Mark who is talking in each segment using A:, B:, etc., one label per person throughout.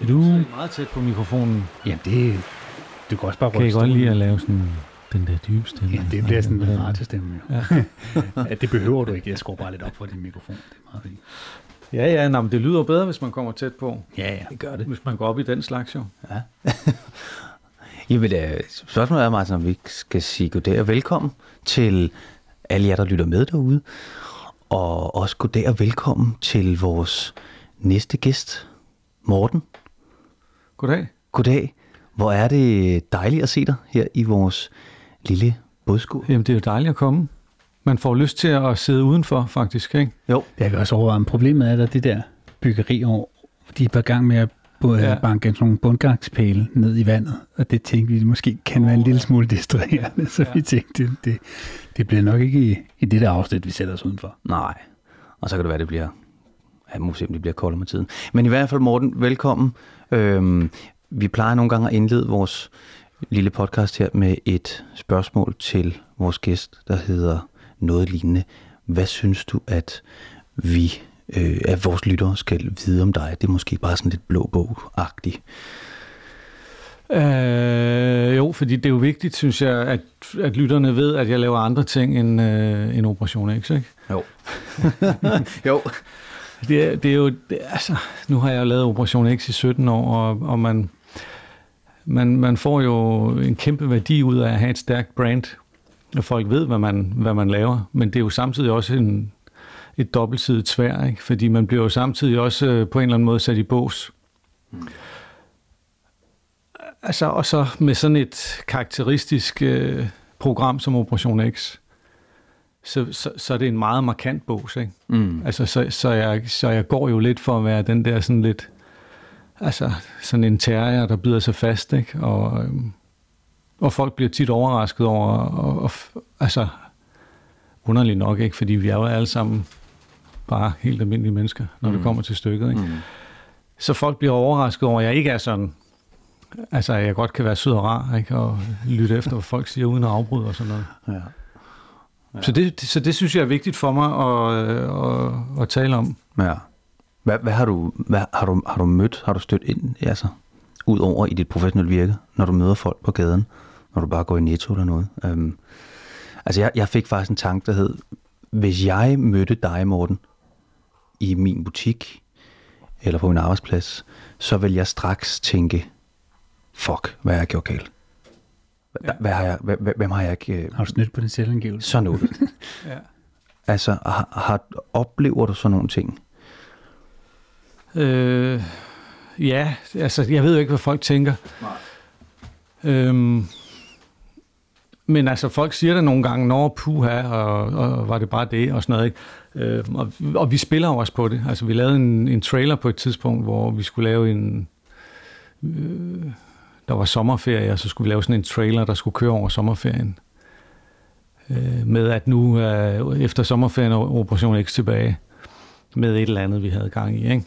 A: Det
B: Du-
A: er meget tæt på mikrofonen.
B: Ja, det, du kan også bare
A: Kan I
B: rykke
A: godt lide at lave sådan den der dybe stemme?
B: Ja, det bliver sådan en radiostemme. Jo.
A: Ja.
B: Ja, det behøver du ikke. Jeg skruer bare lidt op for din mikrofon. Det er meget fint.
A: Ja, ja, nå, men det lyder bedre, hvis man kommer tæt på.
B: Ja, ja, det gør det.
A: Hvis man går op i den slags, jo.
C: Ja. Jamen, øh, spørgsmålet er, Martin, om vi skal sige goddag og velkommen til alle jer, der lytter med derude. Og også goddag og velkommen til vores næste gæst, Morten.
A: Goddag.
C: Goddag. Hvor er det dejligt at se dig her i vores lille bådskue.
A: Jamen, det er jo dejligt at komme. Man får lyst til at sidde udenfor, faktisk, ikke?
C: Jo,
B: Det har vi også overvejet. Men problemet er, at det der byggeri over, de er på gang med at både
A: Ja.
B: banke sådan nogle bundgangspæle ned i vandet, og det tænkte vi måske kan være en lille smule distraherende, så
A: Ja.
B: vi tænkte, det, det, det bliver nok ikke i, i det der afsnit, vi sætter os udenfor.
C: nej. Og så kan det være, det bliver... Ja, må se, om det bliver koldere med tiden. Men i hvert fald, Morten, velkommen. Øhm, vi plejer nogle gange at indlede vores lille podcast her med et spørgsmål til vores gæst, der hedder noget lignende. Hvad synes du, at vi, øh, at vores lyttere skal vide om dig? Det er måske bare sådan lidt blå bog-agtigt.
A: Øh, jo, fordi det er jo vigtigt, synes jeg, at, at lytterne ved, at jeg laver andre ting end øh, en Operation X, ikke?
C: Jo. jo.
A: Det, det er jo, det, altså, nu har jeg jo lavet Operation X i 17 år, og, og man, man, man får jo en kæmpe værdi ud af at have et stærkt brand, og folk ved, hvad man, hvad man laver, men det er jo samtidig også en, et dobbeltsidigt svær, ikke? fordi man bliver jo samtidig også øh, på en eller anden måde sat i bås. Altså, og så med sådan et karakteristisk øh, program som Operation X, så, så, så er det en meget markant bås, ikke?
C: Mm.
A: Altså, så, så, jeg, så jeg går jo lidt for at være den der sådan lidt, altså sådan en terrier, der bider sig fast, ikke? Og, øhm, og folk bliver tit overrasket over, og, og, altså underligt nok, ikke? Fordi vi er jo alle sammen bare helt almindelige mennesker, når mm. det
C: Mm.
A: kommer til stykket, ikke?
C: Mm.
A: Så folk bliver overrasket over, at jeg ikke er sådan, altså jeg godt kan være sød og rar, ikke? Og lytte efter, hvad folk siger, uden at afbryde og sådan noget.
C: Ja.
A: Ja. Så, det, så det synes jeg er vigtigt for mig at, øh, at, at tale om.
C: Ja. Hvad, hvad, har du, hvad har du, har du mødt, har du stødt ind, altså, ud over i dit professionelle virke, når du møder folk på gaden, når du bare går i netto eller noget? Øhm, altså, jeg, jeg fik faktisk en tanke, der hed, hvis jeg mødte dig, Morten, i min butik, eller på min arbejdsplads, så vil jeg straks tænke, fuck, hvad har jeg gjort galt? Hvad,
A: Ja.
C: hvad har jeg, hvad, hvem har jeg ikke... øh,
B: Har du snydt på din selvangivelse?
C: Så noget.
A: Ja.
C: altså, har, har, oplever du sådan nogle ting?
A: Øh, ja, altså jeg ved jo ikke, hvad folk tænker.
C: Nej.
A: Øhm, men altså folk siger det nogle gange, når puha, og, og var det bare det, og sådan noget. Ikke? Øh, og, og vi spiller jo også på det. Altså vi lavede en, en trailer på et tidspunkt, hvor vi skulle lave en... Øh, der var sommerferie, og så skulle vi lave sådan en trailer, der skulle køre over sommerferien. Øh, med at nu er efter sommerferien er Operation X tilbage med et eller andet, vi havde gang i. Ikke?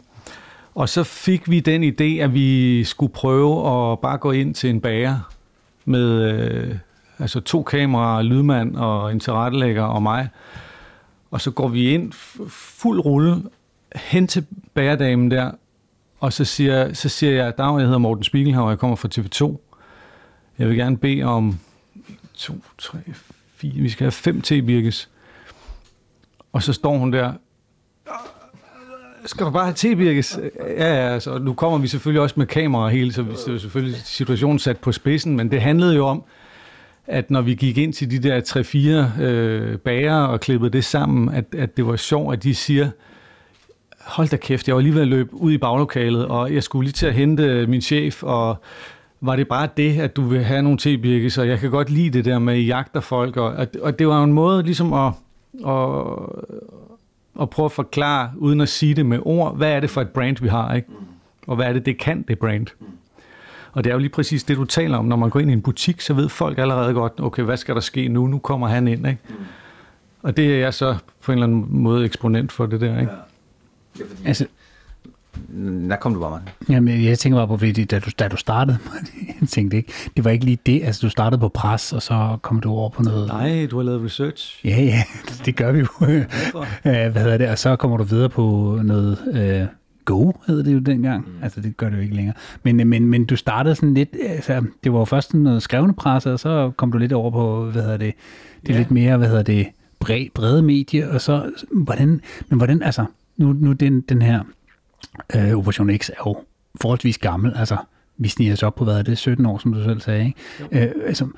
A: Og så fik vi den idé, at vi skulle prøve at bare gå ind til en bager med øh, altså to kameraer, lydmand og en tilrettelægger og mig. Og så går vi ind f- fuld rulle hen til bæredamen der, og så siger, så siger jeg, dag, jeg hedder Morten Spiegelhauer, jeg kommer fra TV2. Jeg vil gerne bede om 2, 3, 4, vi skal have fem tebirkes. Og så står hun der, skal du bare have tebirkes? Ja, ja, altså, nu kommer vi selvfølgelig også med kamera hele, så det er selvfølgelig situationen sat på spidsen, men det handlede jo om, at når vi gik ind til de der 3-4 øh, bager og klippede det sammen, at, at det var sjovt, at de siger, hold da kæft, jeg var lige ved at løbe ud i baglokalet, og jeg skulle lige til at hente øh, min chef, og var det bare det, at du vil have nogle tebirke, så jeg kan godt lide det der med, at I jagter folk, og, og, det var jo en måde ligesom at, at, at prøve at forklare, uden at sige det med ord, hvad er det for et brand, vi har, ikke? Og hvad er det, det kan, det brand? Og det er jo lige præcis det, du taler om. Når man går ind i en butik, så ved folk allerede godt, okay, hvad skal der ske nu? Nu kommer han ind, ikke? Og det er jeg så på en eller anden måde eksponent for det der, ikke?
B: Altså,
C: Der kom du bare, Martin.
B: Jamen, jeg tænker bare på, fordi da du, da du startede, jeg tænkte ikke, det var ikke lige det, altså du startede på pres, og så kom du over på noget...
A: Nej, du har lavet research.
B: Ja, ja, det gør vi jo. Øh, Hvad hedder det? Og så kommer du videre på noget øh, Go hed det jo dengang. Mm. Altså, det gør det jo ikke længere. Men, men, men du startede sådan lidt, altså, det var jo først sådan noget skrevne presse, og så kom du lidt over på, hvad hedder det, det er
A: Ja.
B: lidt mere, hvad hedder det, bred, brede medier, og så, hvordan, men hvordan, altså, nu, nu den, den her øh, Operation X er jo forholdsvis gammel, altså, vi sniger os op på, hvad er det, 17 år, som du selv sagde, ikke? Øh, altså,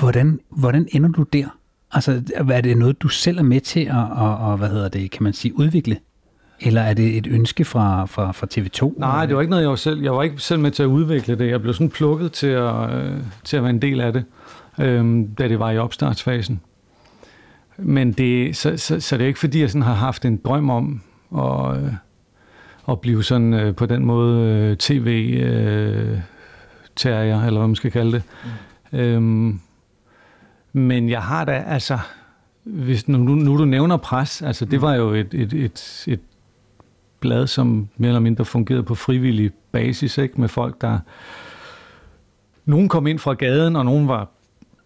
B: hvordan, hvordan ender du der? Altså, er det noget, du selv er med til at, at, at hvad hedder det, kan man sige, udvikle? Eller er det et ønske fra, fra, fra TV2?
A: Nej, det var ikke noget, jeg var selv. Jeg var ikke selv med til at udvikle det. Jeg blev sådan plukket til at, øh, til at være en del af det, øh, da det var i opstartsfasen. Men det, så, så, så det er ikke fordi, jeg sådan har haft en drøm om at, øh, at blive sådan øh, på den måde øh, tv-terrier, eller hvad man skal kalde det. Mm. Øhm, men jeg har da, altså, hvis nu, nu, nu du nævner pres, altså det var jo et, et, et, et blad, som mere eller mindre fungerede på frivillig basis, ikke? med folk, der... Nogen kom ind fra gaden, og nogen var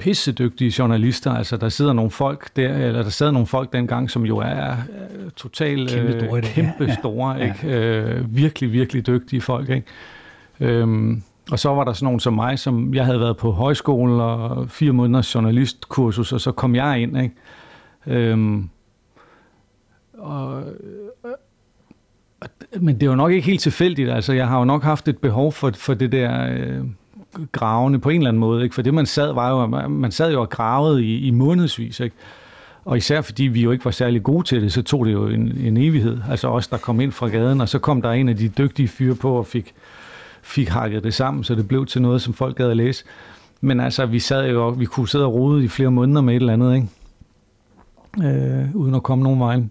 A: pissedygtige journalister. Altså, der sidder nogle folk der, eller der sad nogle folk dengang, som jo er øh, totalt
B: Kæmpe store
A: kæmpe
B: Ja.
A: store,
B: Ja.
A: ikke? Øh, virkelig, virkelig dygtige folk, ikke? Øhm, og så var der sådan nogen som mig, som jeg havde været på højskole og fire måneders journalistkursus, og så kom jeg ind, ikke? Øhm, og, men det er jo nok ikke helt tilfældigt. Altså, jeg har jo nok haft et behov for, for det der øh, gravende på en eller anden måde. Ikke? For det, man sad, var jo, man sad jo og gravede i, i månedsvis. Ikke? Og især fordi vi jo ikke var særlig gode til det, så tog det jo en, en evighed. Altså os, der kom ind fra gaden, og så kom der en af de dygtige fyre på og fik, fik hakket det sammen, så det blev til noget, som folk gad at læse. Men altså, vi sad jo, vi kunne sidde og rode i flere måneder med et eller andet, ikke? Øh, uden at komme nogen vej.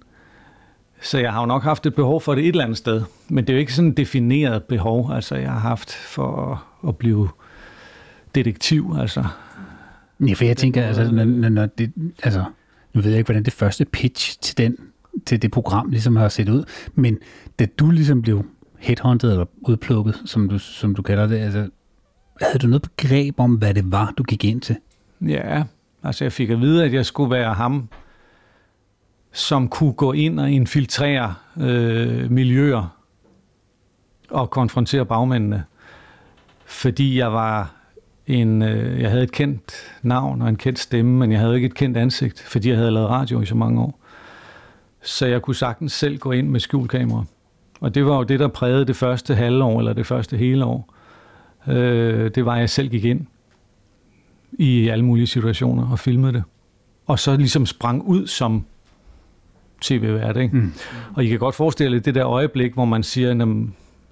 A: Så jeg har jo nok haft et behov for det et eller andet sted. Men det er jo ikke sådan et defineret behov, altså jeg har haft for at, at blive detektiv, altså.
B: Ja, for jeg tænker, altså, når, når, når det, altså, nu ved jeg ikke, hvordan det første pitch til, den, til det program ligesom har set ud, men da du ligesom blev headhunted eller udplukket, som du, som du kalder det, altså, havde du noget begreb om, hvad det var, du gik ind til?
A: Ja, altså jeg fik at vide, at jeg skulle være ham, som kunne gå ind og infiltrere øh, miljøer og konfrontere bagmændene. Fordi jeg var en, øh, jeg havde et kendt navn og en kendt stemme, men jeg havde ikke et kendt ansigt, fordi jeg havde lavet radio i så mange år. Så jeg kunne sagtens selv gå ind med skjulkamera. Og det var jo det, der prægede det første halvår, eller det første hele år. Øh, det var, at jeg selv gik ind i alle mulige situationer og filmede det. Og så ligesom sprang ud som tv-vært. Ikke? Mm. Og I kan godt forestille jer det der øjeblik, hvor man siger, at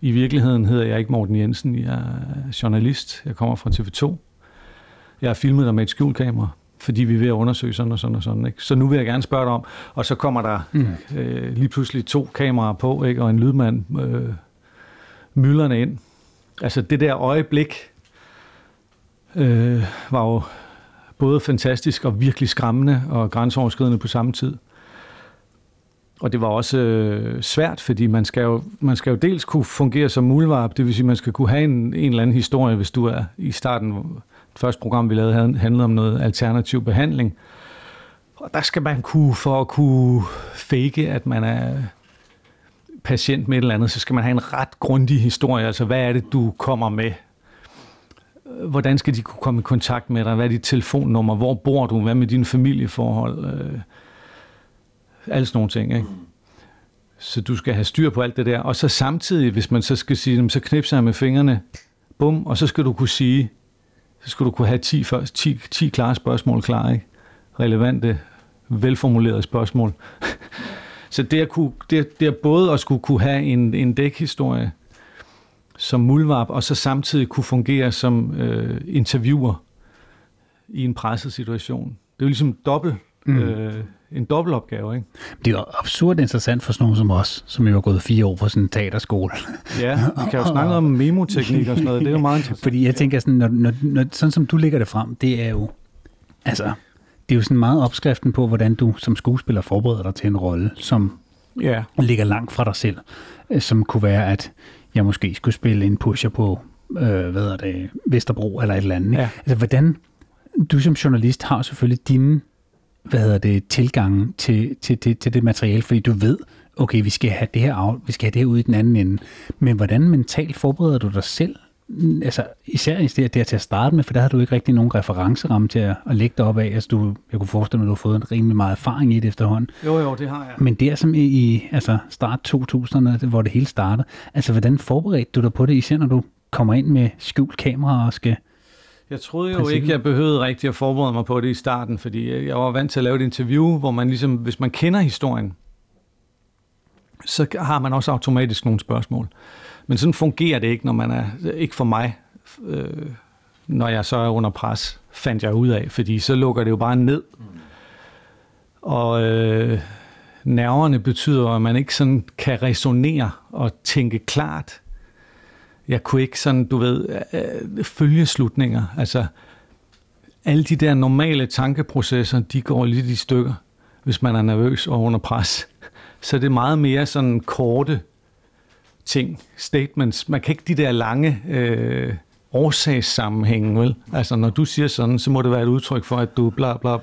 A: i virkeligheden hedder jeg ikke Morten Jensen, jeg er journalist, jeg kommer fra TV2. Jeg har filmet dig med et skjulkamera, fordi vi er ved at undersøge sådan og sådan og sådan. Ikke? Så nu vil jeg gerne spørge dig om, og så kommer der mm. øh, lige pludselig to kameraer på, ikke? og en lydmand øh, mylderne ind. Altså det der øjeblik øh, var jo både fantastisk og virkelig skræmmende og grænseoverskridende på samme tid. Og det var også øh, svært, fordi man skal, jo, man skal jo dels kunne fungere som mulvarp, det vil sige, man skal kunne have en, en eller anden historie, hvis du er i starten, det første program, vi lavede, havde- handlede om noget alternativ behandling. Og der skal man kunne, for at kunne fake, at man er patient med et eller andet, så skal man have en ret grundig historie. Altså, hvad er det, du kommer med? Hvordan skal de kunne komme i kontakt med dig? Hvad er dit telefonnummer? Hvor bor du? Hvad med dine familieforhold? Øh, alle sådan nogle ting, ikke? Så du skal have styr på alt det der. Og så samtidig, hvis man så skal sige, så knipser jeg med fingrene, bum, og så skal du kunne sige, så skal du kunne have 10, først, 10, 10 klare spørgsmål klar, ikke? Relevante, velformulerede spørgsmål. så det at, kunne, det, det at både at skulle kunne have en, en dækhistorie som muldvarp, og så samtidig kunne fungere som øh, interviewer i en presset situation. Det er jo ligesom dobbelt, mm. øh, en dobbeltopgave, ikke?
B: Det er jo absurd interessant for sådan nogen som os, som jo har gået fire år på sådan en teaterskole.
A: Ja, vi kan jo snakke om memoteknik og sådan noget. Det er jo meget interessant.
B: Fordi jeg tænker sådan, når, når, når, sådan som du lægger det frem, det er jo, altså, det er jo sådan meget opskriften på, hvordan du som skuespiller forbereder dig til en rolle, som
A: Ja,
B: ligger langt fra dig selv, øh, som kunne være, at jeg måske skulle spille en pusher på, øh, hvad er det, Vesterbro eller et eller andet. Ikke?
A: Ja.
B: Altså, hvordan, du som journalist har selvfølgelig dine, hvad hedder det, tilgang til, til, til, til det materiale, fordi du ved, okay, vi skal have det her, af, vi skal have det her ud i den anden ende. Men hvordan mentalt forbereder du dig selv? Altså, især i det der til at starte med, for der har du ikke rigtig nogen referenceramme til at, at lægge dig op af. Altså, du, jeg kunne forestille mig, at du har fået en rimelig meget erfaring i det efterhånden.
A: Jo, jo, det har jeg.
B: Men der som i, i altså start 2000'erne, hvor det hele startede, altså hvordan forberedte du dig på det, især når du kommer ind med skjult kamera og skal...
A: Jeg troede jo
B: Princippet.
A: ikke, jeg behøvede rigtig at forberede mig på det i starten, fordi jeg var vant til at lave et interview, hvor man ligesom, hvis man kender historien, så har man også automatisk nogle spørgsmål. Men sådan fungerer det ikke, når man er, ikke for mig, øh, når jeg så er under pres, fandt jeg ud af, fordi så lukker det jo bare ned. Og øh, nerverne betyder, at man ikke sådan kan resonere og tænke klart. Jeg kunne ikke sådan, du ved, øh, øh, følge slutninger. Altså, alle de der normale tankeprocesser, de går lidt i stykker, hvis man er nervøs og under pres. Så det er meget mere sådan korte ting, statements. Man kan ikke de der lange øh, årsagssammenhænge, vel? Altså, når du siger sådan, så må det være et udtryk for, at du bla bla.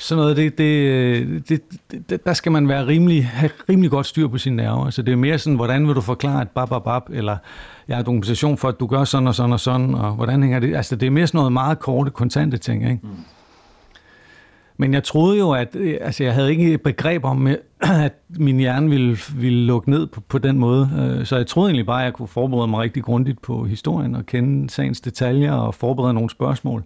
A: Sådan noget, det, det, det, det, der skal man være rimelig, have rimelig godt styr på sine nerver. Altså, det er mere sådan, hvordan vil du forklare et bab, bab, bab, eller jeg har dokumentation for, at du gør sådan og sådan og sådan, og hvordan hænger det? Altså, det er mere sådan noget meget korte, kontante ting, ikke? Mm. Men jeg troede jo, at altså, jeg havde ikke begreb om, at min hjerne ville, ville lukke ned på, på den måde. Øh, Så jeg troede egentlig bare, at jeg kunne forberede mig rigtig grundigt på historien og kende sagens detaljer og forberede nogle spørgsmål.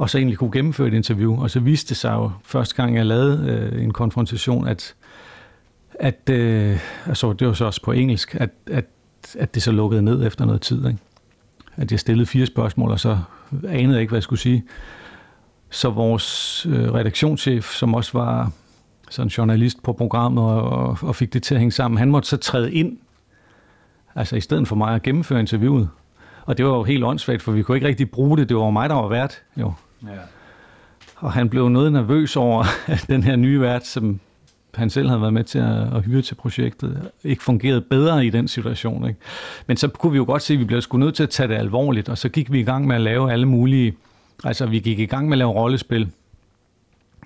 A: Og så egentlig kunne gennemføre et interview. Og så viste det sig jo første gang, jeg lavede øh, en konfrontation, at, at øh, altså, det var så også på engelsk, at, at, at det så lukkede ned efter noget tid. Ikke? At jeg stillede fire spørgsmål, og så anede jeg ikke, hvad jeg skulle sige. Så vores øh, redaktionschef, som også var sådan journalist på programmet og, og, og fik det til at hænge sammen, han måtte så træde ind, altså i stedet for mig at gennemføre interviewet. Og det var jo helt åndssvagt, for vi kunne ikke rigtig bruge det. Det var jo mig, der var vært. Jo.
C: Ja.
A: Og han blev noget nervøs over, at den her nye vært, som han selv havde været med til at, at hyre til projektet, ikke fungerede bedre i den situation. Ikke? Men så kunne vi jo godt se, at vi blev sgu nødt til at tage det alvorligt, og så gik vi i gang med at lave alle mulige... Altså, vi gik i gang med at lave rollespil,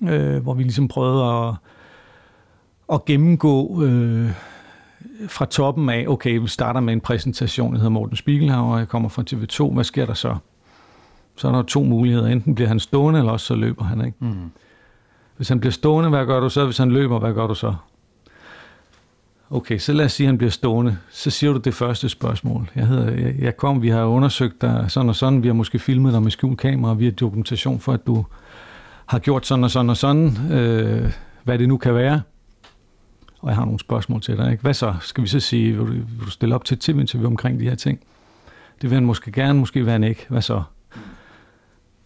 A: øh, hvor vi ligesom prøvede at, at gennemgå øh, fra toppen af, okay, vi starter med en præsentation, jeg hedder Morten Spiegelhauer, jeg kommer fra TV2, hvad sker der så? Så er der to muligheder, enten bliver han stående, eller også så løber han, ikke?
C: Mm.
A: Hvis han bliver stående, hvad gør du så? Hvis han løber, hvad gør du så? Okay, så lad os sige, at han bliver stående. Så siger du det første spørgsmål. Jeg, hedder, jeg, jeg kom, vi har undersøgt dig sådan og sådan, vi har måske filmet dig med skjult kamera, og vi har dokumentation for, at du har gjort sådan og sådan og sådan, øh, hvad det nu kan være. Og jeg har nogle spørgsmål til dig. Ikke? Hvad så? Skal vi så sige, vil du, vil du stille op til et tv-interview omkring de her ting? Det vil han måske gerne, måske vil han ikke. Hvad så?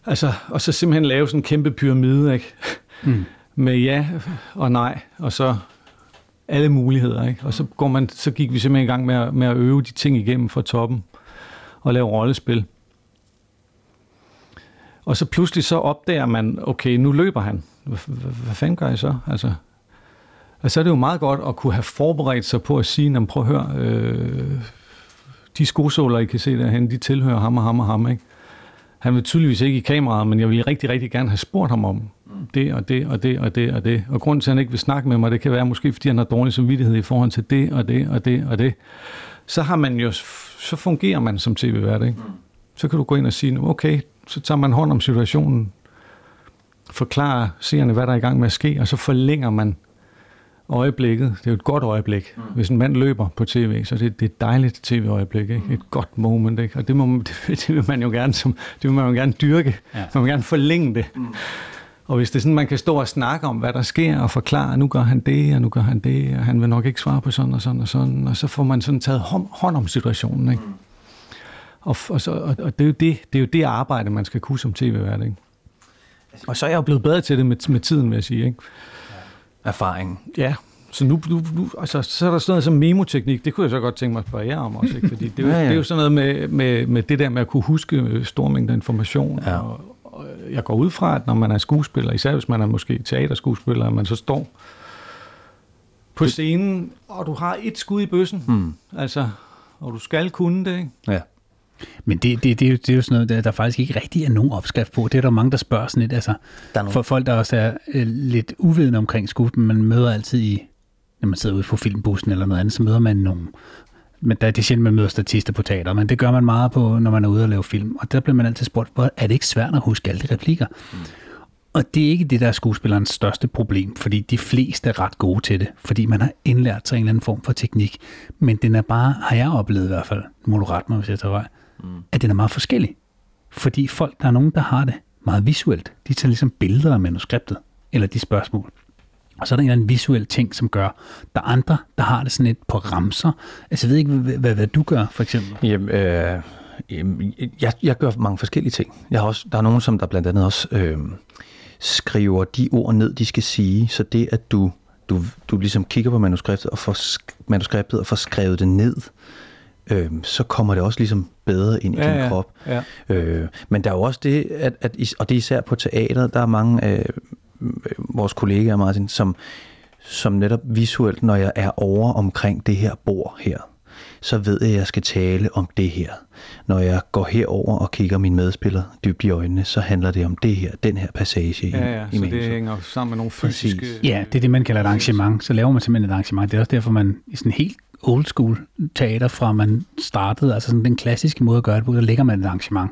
A: Altså, og så simpelthen lave sådan en kæmpe pyramide, ikke?
B: Mm.
A: med ja og nej, og så alle muligheder. Ikke? Og så, går man, så gik vi simpelthen i gang med at, med at øve de ting igennem fra toppen og lave rollespil. Og så pludselig så opdager man, okay, nu løber han. Hvad, hvad, hvad fanden gør jeg så? Altså, og så er det jo meget godt at kunne have forberedt sig på at sige, "Nå, men prøv at høre, øh, de skosåler, I kan se derhen, de tilhører ham og ham og ham. Ikke? Han vil tydeligvis ikke i kameraet, men jeg vil rigtig, rigtig gerne have spurgt ham om det og det og det og det og det. Og grunden til, at han ikke vil snakke med mig, det kan være måske, fordi han har dårlig samvittighed i forhold til det og det og det og det. Så har man jo, så fungerer man som tv-vært, ikke? Så kan du gå ind og sige, okay, så tager man hånd om situationen, forklarer seerne, hvad der er i gang med at ske, og så forlænger man øjeblikket. Det er jo et godt øjeblik. Mm. Hvis en mand løber på tv, så det, det er et dejligt tv-øjeblik. Ikke? Et godt moment. Ikke? Og det, må, man- det, det, vil man jo gerne, som, det vil man jo gerne dyrke.
B: Ja.
A: Man vil gerne forlænge det. Mm. Og hvis det er sådan, man kan stå og snakke om, hvad der sker, og forklare, nu gør han det, og nu gør han det, og han vil nok ikke svare på sådan og sådan og sådan, og så får man sådan taget hånd, hånd om situationen. Ikke? Mm. Og, og, så, og, og det, er jo det, det er jo det arbejde, man skal kunne som tv-vært. Ikke? Og så er jeg jo blevet bedre til det med, med tiden, vil jeg sige. Ikke?
C: Erfaring.
A: Ja, så nu, nu, nu altså, så er der sådan noget som memoteknik, det kunne jeg så godt tænke mig at spørge jer om også, ikke? fordi det er, jo,
C: Ja, ja.
A: det er jo sådan noget med, med, med det der med at kunne huske store mængder information,
C: Ja.
A: og, og jeg går ud fra, at når man er skuespiller, især hvis man er måske teaterskuespiller, at man så står på scenen, og du har et skud i bøssen,
C: Mm.
A: altså, og du skal kunne det, ikke?
C: Ja.
B: Men det, det, det, er jo, det er jo sådan noget, der, der faktisk ikke rigtig er nogen opskrift på. Det er der mange, der spørger sådan lidt. Altså,
C: Der er nogle,
B: for folk, der også er øh, lidt uvidende omkring skuespil, man møder altid i når man sidder ude på filmbussen eller noget andet, så møder man nogle, men der, det er sjældent, man møder statister på teater, men det gør man meget på, når man er ude og lave film. Og der bliver man altid spurgt, hvor er det ikke svært at huske alle de replikker? Mm. Og det er ikke det, der er skuespillerens største problem, fordi de fleste er ret gode til det, fordi man har indlært sig en eller anden form for teknik. Men den er bare, har jeg oplevet i hvert fald, må du rette mig, hvis jeg tager vej, mm. at den er meget forskellig. Fordi folk, der er nogen, der har det meget visuelt, de tager ligesom billeder af manuskriptet, eller de spørgsmål. Og så er der en eller anden visuel ting, som gør, der er andre, der har det sådan lidt på ramser. Altså jeg ved ikke, hvad, hvad, hvad du gør, for eksempel.
C: Jamen, øh, jeg, jeg gør mange forskellige ting. Jeg har også, der er nogen, som der blandt andet også øh, skriver de ord ned, de skal sige. Så det, at du, du, du ligesom kigger på manuskriptet og får, manuskriptet og får skrevet det ned, øh, så kommer det også ligesom bedre ind i ja, din ja, krop. Ja. Øh, men der er jo også det, at, at, og det er især på teateret, der er mange af øh, vores kollegaer, Martin, som, som netop visuelt, når jeg er over omkring det her bord her, så ved jeg, at jeg skal tale om det her. Når jeg går herover og kigger min medspiller dybt i øjnene, så handler det om det her, den her passage
A: ja, ja, i, i så det hænger sammen med nogle fysiske... Præcis.
B: Ja, det er det, man kalder et arrangement. Så laver man simpelthen et arrangement. Det er også derfor, man i sådan helt old school teater, fra man startede, altså sådan den klassiske måde at gøre det på, der ligger man et arrangement.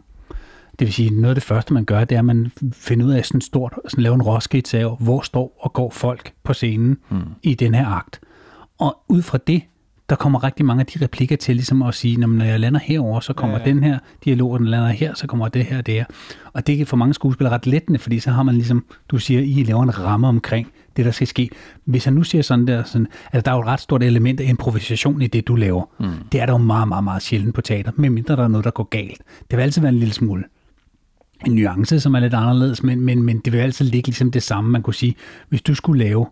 B: Det vil sige, noget af det første, man gør, det er, at man finder ud af sådan stort, sådan lave en råskits af, hvor står og går folk på scenen mm. i den her akt. Og ud fra det, der kommer rigtig mange af de replikker til ligesom at sige, når jeg lander herover, så kommer ja, ja. den her dialog, og den lander her, så kommer det her og det her. Og det er for mange skuespillere ret lettende, fordi så har man ligesom, du siger, I laver en ramme omkring det, der skal ske. Hvis han nu siger sådan der, sådan, at der er jo et ret stort element af improvisation i det, du laver. Mm. Det er der jo meget, meget, meget sjældent på teater, medmindre der er noget, der går galt. Det vil altid være en lille smule en nuance, som er lidt anderledes, men, men, men det vil altid ligge ligesom det samme. Man kunne sige, hvis du skulle lave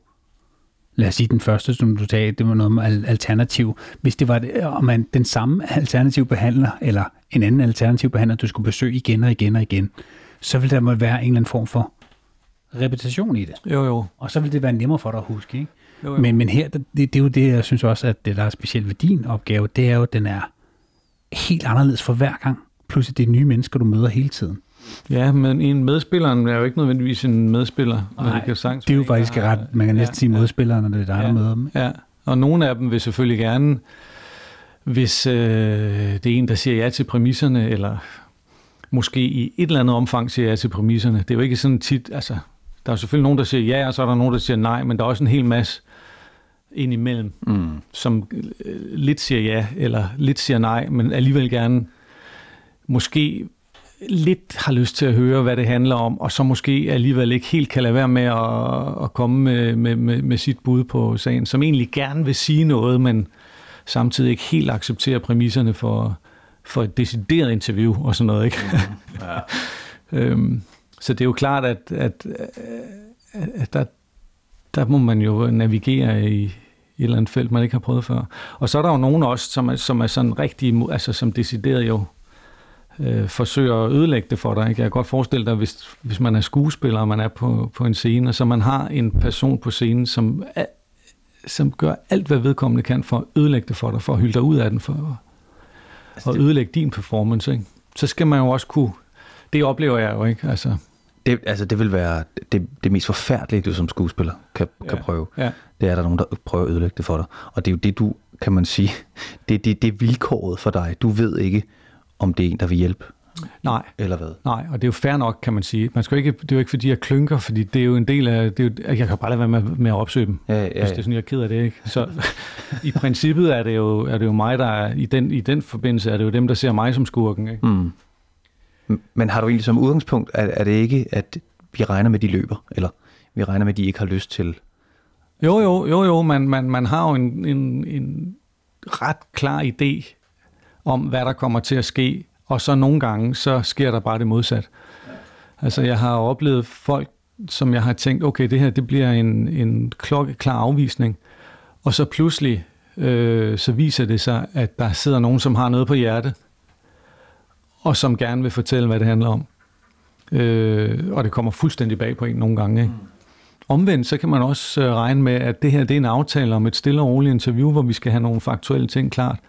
B: lad os sige den første, som du sagde, det var noget med alternativ. Hvis det var det, om man den samme alternativ behandler, eller en anden alternativ behandler, du skulle besøge igen og igen og igen, så vil der må være en eller anden form for repetition i det.
A: Jo, jo.
B: Og så vil det være nemmere for dig at huske, ikke? Jo, jo. Men, men her, det, det er jo det, jeg synes også, at det, der er specielt ved din opgave, det er jo, at den er helt anderledes for hver gang. Plus at det er nye mennesker, du møder hele tiden.
A: Ja, men en medspilleren er jo ikke nødvendigvis en medspiller. Nej,
B: det, kan sagtens det er jo faktisk ret. Man kan næsten ja, sige medspilleren, når det er dig, ja, der møder dem.
A: Ja, og nogle af dem vil selvfølgelig gerne, hvis øh, det er en, der siger ja til præmisserne, eller måske i et eller andet omfang siger ja til præmisserne. Det er jo ikke sådan tit, altså, der er selvfølgelig nogen, der siger ja, og så er der nogen, der siger nej, men der er også en hel masse ind imellem, mm. som øh, lidt siger ja, eller lidt siger nej, men alligevel gerne måske lidt har lyst til at høre, hvad det handler om, og så måske alligevel ikke helt kan lade være med at, at komme med, med, med, med sit bud på sagen, som egentlig gerne vil sige noget, men samtidig ikke helt accepterer præmisserne for, for et decideret interview og sådan noget. Ikke? Mm, ja. øhm, så det er jo klart, at, at, at der, der må man jo navigere i, i et eller andet felt, man ikke har prøvet før. Og så er der jo nogen også, som er, som er sådan rigtig, altså som decideret jo øh, forsøger at ødelægge det for dig. Ikke? Jeg kan godt forestille dig, hvis, hvis man er skuespiller, og man er på, på en scene, og så man har en person på scenen, som, er, som gør alt, hvad vedkommende kan for at ødelægge det for dig, for at hylde dig ud af den, for altså at ødelægge din performance. Ikke? Så skal man jo også kunne... Det oplever jeg jo ikke. Altså,
C: det, altså, det vil være det, det mest forfærdelige, du som skuespiller kan, ja. kan prøve. Ja. Det er, at der er nogen, der prøver at ødelægge det for dig. Og det er jo det, du, kan man sige, det, det, det er vilkåret for dig. Du ved ikke, om det er en, der vil hjælpe.
A: Nej.
C: Eller hvad?
A: Nej, og det er jo fair nok, kan man sige. Man skal ikke, det er jo ikke, fordi jeg klynker, fordi det er jo en del af... Det er jo, jeg kan bare lade være med, med at opsøge dem, ja, ja, ja. hvis det er sådan, jeg er ked af det. Ikke? Så i princippet er det, jo, er det jo mig, der er... I den, I den forbindelse er det jo dem, der ser mig som skurken. Ikke? Mm.
C: Men har du egentlig som udgangspunkt, er, er det ikke, at vi regner med, de løber? Eller vi regner med, at de ikke har lyst til...
A: Jo, jo, jo, jo. Man, man, man har jo en, en, en ret klar idé om, hvad der kommer til at ske, og så nogle gange, så sker der bare det modsat. Altså, jeg har oplevet folk, som jeg har tænkt, okay, det her, det bliver en, en klokkeklar afvisning, og så pludselig, øh, så viser det sig, at der sidder nogen, som har noget på hjertet, og som gerne vil fortælle, hvad det handler om. Øh, og det kommer fuldstændig bag på en nogle gange. Ikke? Mm. Omvendt, så kan man også øh, regne med, at det her det er en aftale om et stille og roligt interview, hvor vi skal have nogle faktuelle ting klart.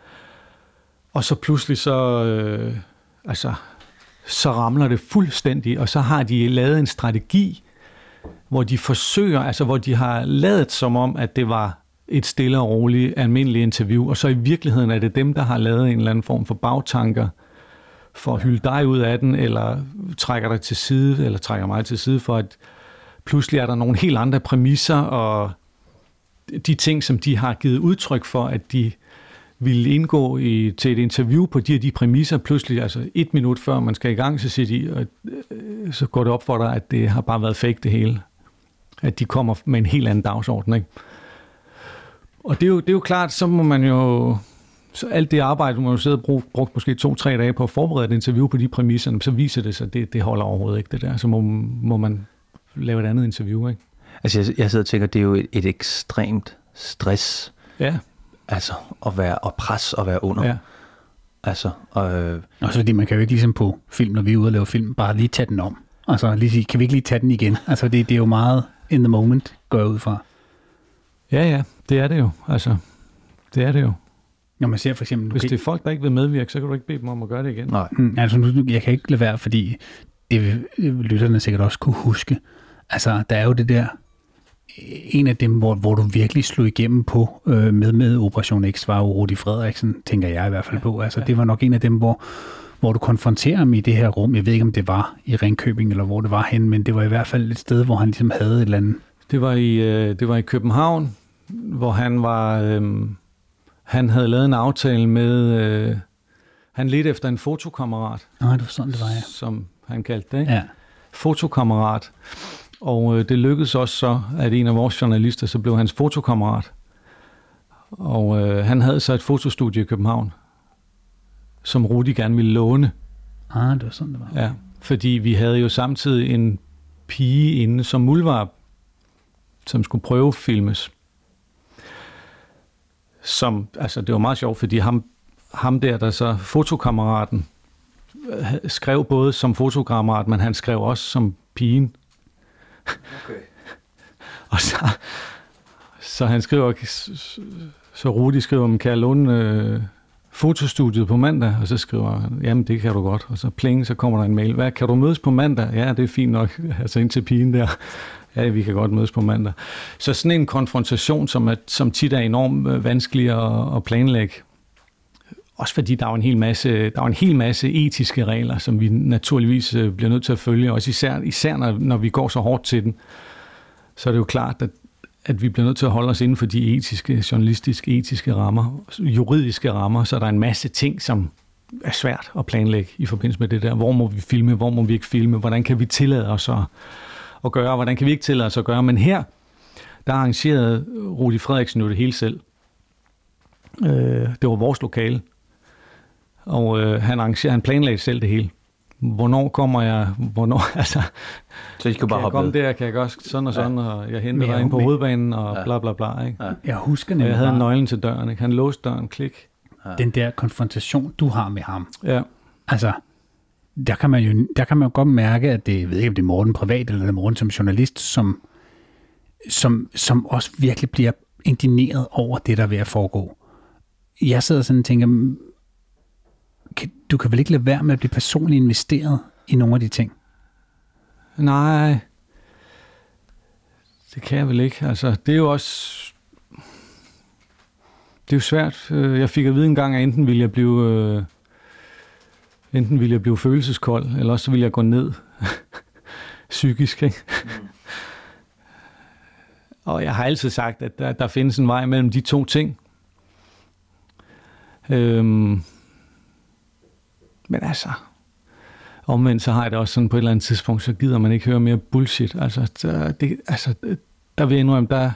A: Og så pludselig så, øh, altså, så ramler det fuldstændig, og så har de lavet en strategi, hvor de forsøger, altså hvor de har lavet som om, at det var et stille og roligt almindeligt interview, og så i virkeligheden er det dem, der har lavet en eller anden form for bagtanker for at hylde dig ud af den, eller trækker dig til side, eller trækker mig til side for, at pludselig er der nogle helt andre præmisser, og de ting, som de har givet udtryk for, at de ville indgå i, til et interview på de her de præmisser, pludselig, altså et minut før man skal i gang, så siger de, og, øh, så går det op for dig, at det har bare været fake det hele. At de kommer med en helt anden dagsorden, ikke? Og det er, jo, det er jo klart, så må man jo, så alt det arbejde, man jo sidde og bruge, brugt måske to-tre dage på at forberede et interview på de præmisser, så viser det sig, at det, det holder overhovedet ikke det der. Så må, må man lave et andet interview, ikke?
C: Altså, jeg, jeg sidder og tænker, det er jo et, et ekstremt stress,
A: Ja,
C: altså at være og pres og være under.
A: ja.
C: Altså, og, øh,
B: Også fordi man kan jo ikke ligesom på film, når vi er ude og lave film, bare lige tage den om. Altså lige sige, kan vi ikke lige tage den igen? Altså det, det er jo meget in the moment, går jeg ud fra.
A: Ja, ja, det er det jo. Altså, det er det jo.
B: Når man ser for eksempel...
A: Hvis det er folk, der ikke vil medvirke, så kan du ikke bede dem om at gøre det igen.
C: nej.
B: Mm, altså nu, jeg kan ikke lade være, fordi det vil lytterne sikkert også kunne huske. Altså, der er jo det der, en af dem, hvor, hvor du virkelig slog igennem på øh, med med Operation X, var jo Rudi Frederiksen, tænker jeg i hvert fald på. Altså, det var nok en af dem, hvor, hvor du konfronterer ham i det her rum. Jeg ved ikke, om det var i Ringkøbing, eller hvor det var hen, men det var i hvert fald et sted, hvor han ligesom havde et eller andet...
A: Det var i, øh, det var i København, hvor han var... Øh, han havde lavet en aftale med... Øh, han ledte efter en fotokammerat,
B: Nej, det var sådan, det var, ja.
A: som han kaldte det. Ikke?
B: Ja,
A: Fotokammerat. Og øh, det lykkedes også så, at en af vores journalister, så blev hans fotokammerat. Og øh, han havde så et fotostudie i København, som Rudi gerne ville låne.
B: ah, det var sådan, det var.
A: Ja, fordi vi havde jo samtidig en pige inde som mulvarp, som skulle prøve filmes. Som, altså det var meget sjovt, fordi ham, ham der, der så fotokammeraten, øh, skrev både som fotokammerat, men han skrev også som pigen.
C: Okay.
A: Og så, så han skriver, så Rudi skriver, om kan jeg låne øh, fotostudiet på mandag? Og så skriver han, jamen det kan du godt. Og så pling, så kommer der en mail. Hvad, kan du mødes på mandag? Ja, det er fint nok. Altså ind til pigen der. Ja, vi kan godt mødes på mandag. Så sådan en konfrontation, som, er, som tit er enormt øh, vanskelig at, at planlægge. Også fordi der er en hel masse, der er en hel masse etiske regler, som vi naturligvis øh, bliver nødt til at følge. Også især, især når, når vi går så hårdt til den så er det jo klart, at, at vi bliver nødt til at holde os inden for de etiske, journalistiske, etiske rammer, juridiske rammer, så der er en masse ting, som er svært at planlægge i forbindelse med det der. Hvor må vi filme, hvor må vi ikke filme, hvordan kan vi tillade os at, at gøre, hvordan kan vi ikke tillade os at gøre. Men her, der arrangerede Rudi Frederiksen jo det hele selv. Øh, det var vores lokale, og øh, han, arrangerede, han planlagde selv det hele. Hvornår kommer jeg, hvornår, altså,
C: Så I skal bare
A: kan jeg komme der, kan jeg gøre sådan og
C: Ja.
A: sådan, og jeg henter dig ind på hovedbanen, og
C: Ja.
A: bla bla bla. Ikke?
C: Ja.
B: Jeg husker
A: Og
B: nemlig
A: jeg havde
B: bare
A: nøglen til døren, ikke? han låste døren, klik.
B: den der konfrontation, du har med ham.
A: Ja.
B: Altså, der kan man jo der kan man jo godt mærke, at det, jeg ved ikke, om det er Morten privat, eller det er Morten som journalist, som, som, som også virkelig bliver indigneret over det, der er ved at foregå. Jeg sidder sådan og tænker, kan, du kan vel ikke lade være med at blive personligt investeret i nogle af de ting?
A: Nej, det kan jeg vel ikke. Altså, det er jo også... Det er jo svært. Øh, jeg fik at vide en gang, at enten ville jeg blive... Øh, Enten ville jeg blive følelseskold, eller også så ville jeg gå ned psykisk. Ikke? Og jeg har altid sagt, at der, der findes en vej mellem de to ting. Øhm, men altså, omvendt så har jeg det også sådan på et eller andet tidspunkt, så gider man ikke høre mere bullshit. Altså, der, det, altså, der vil jeg indrømme, der,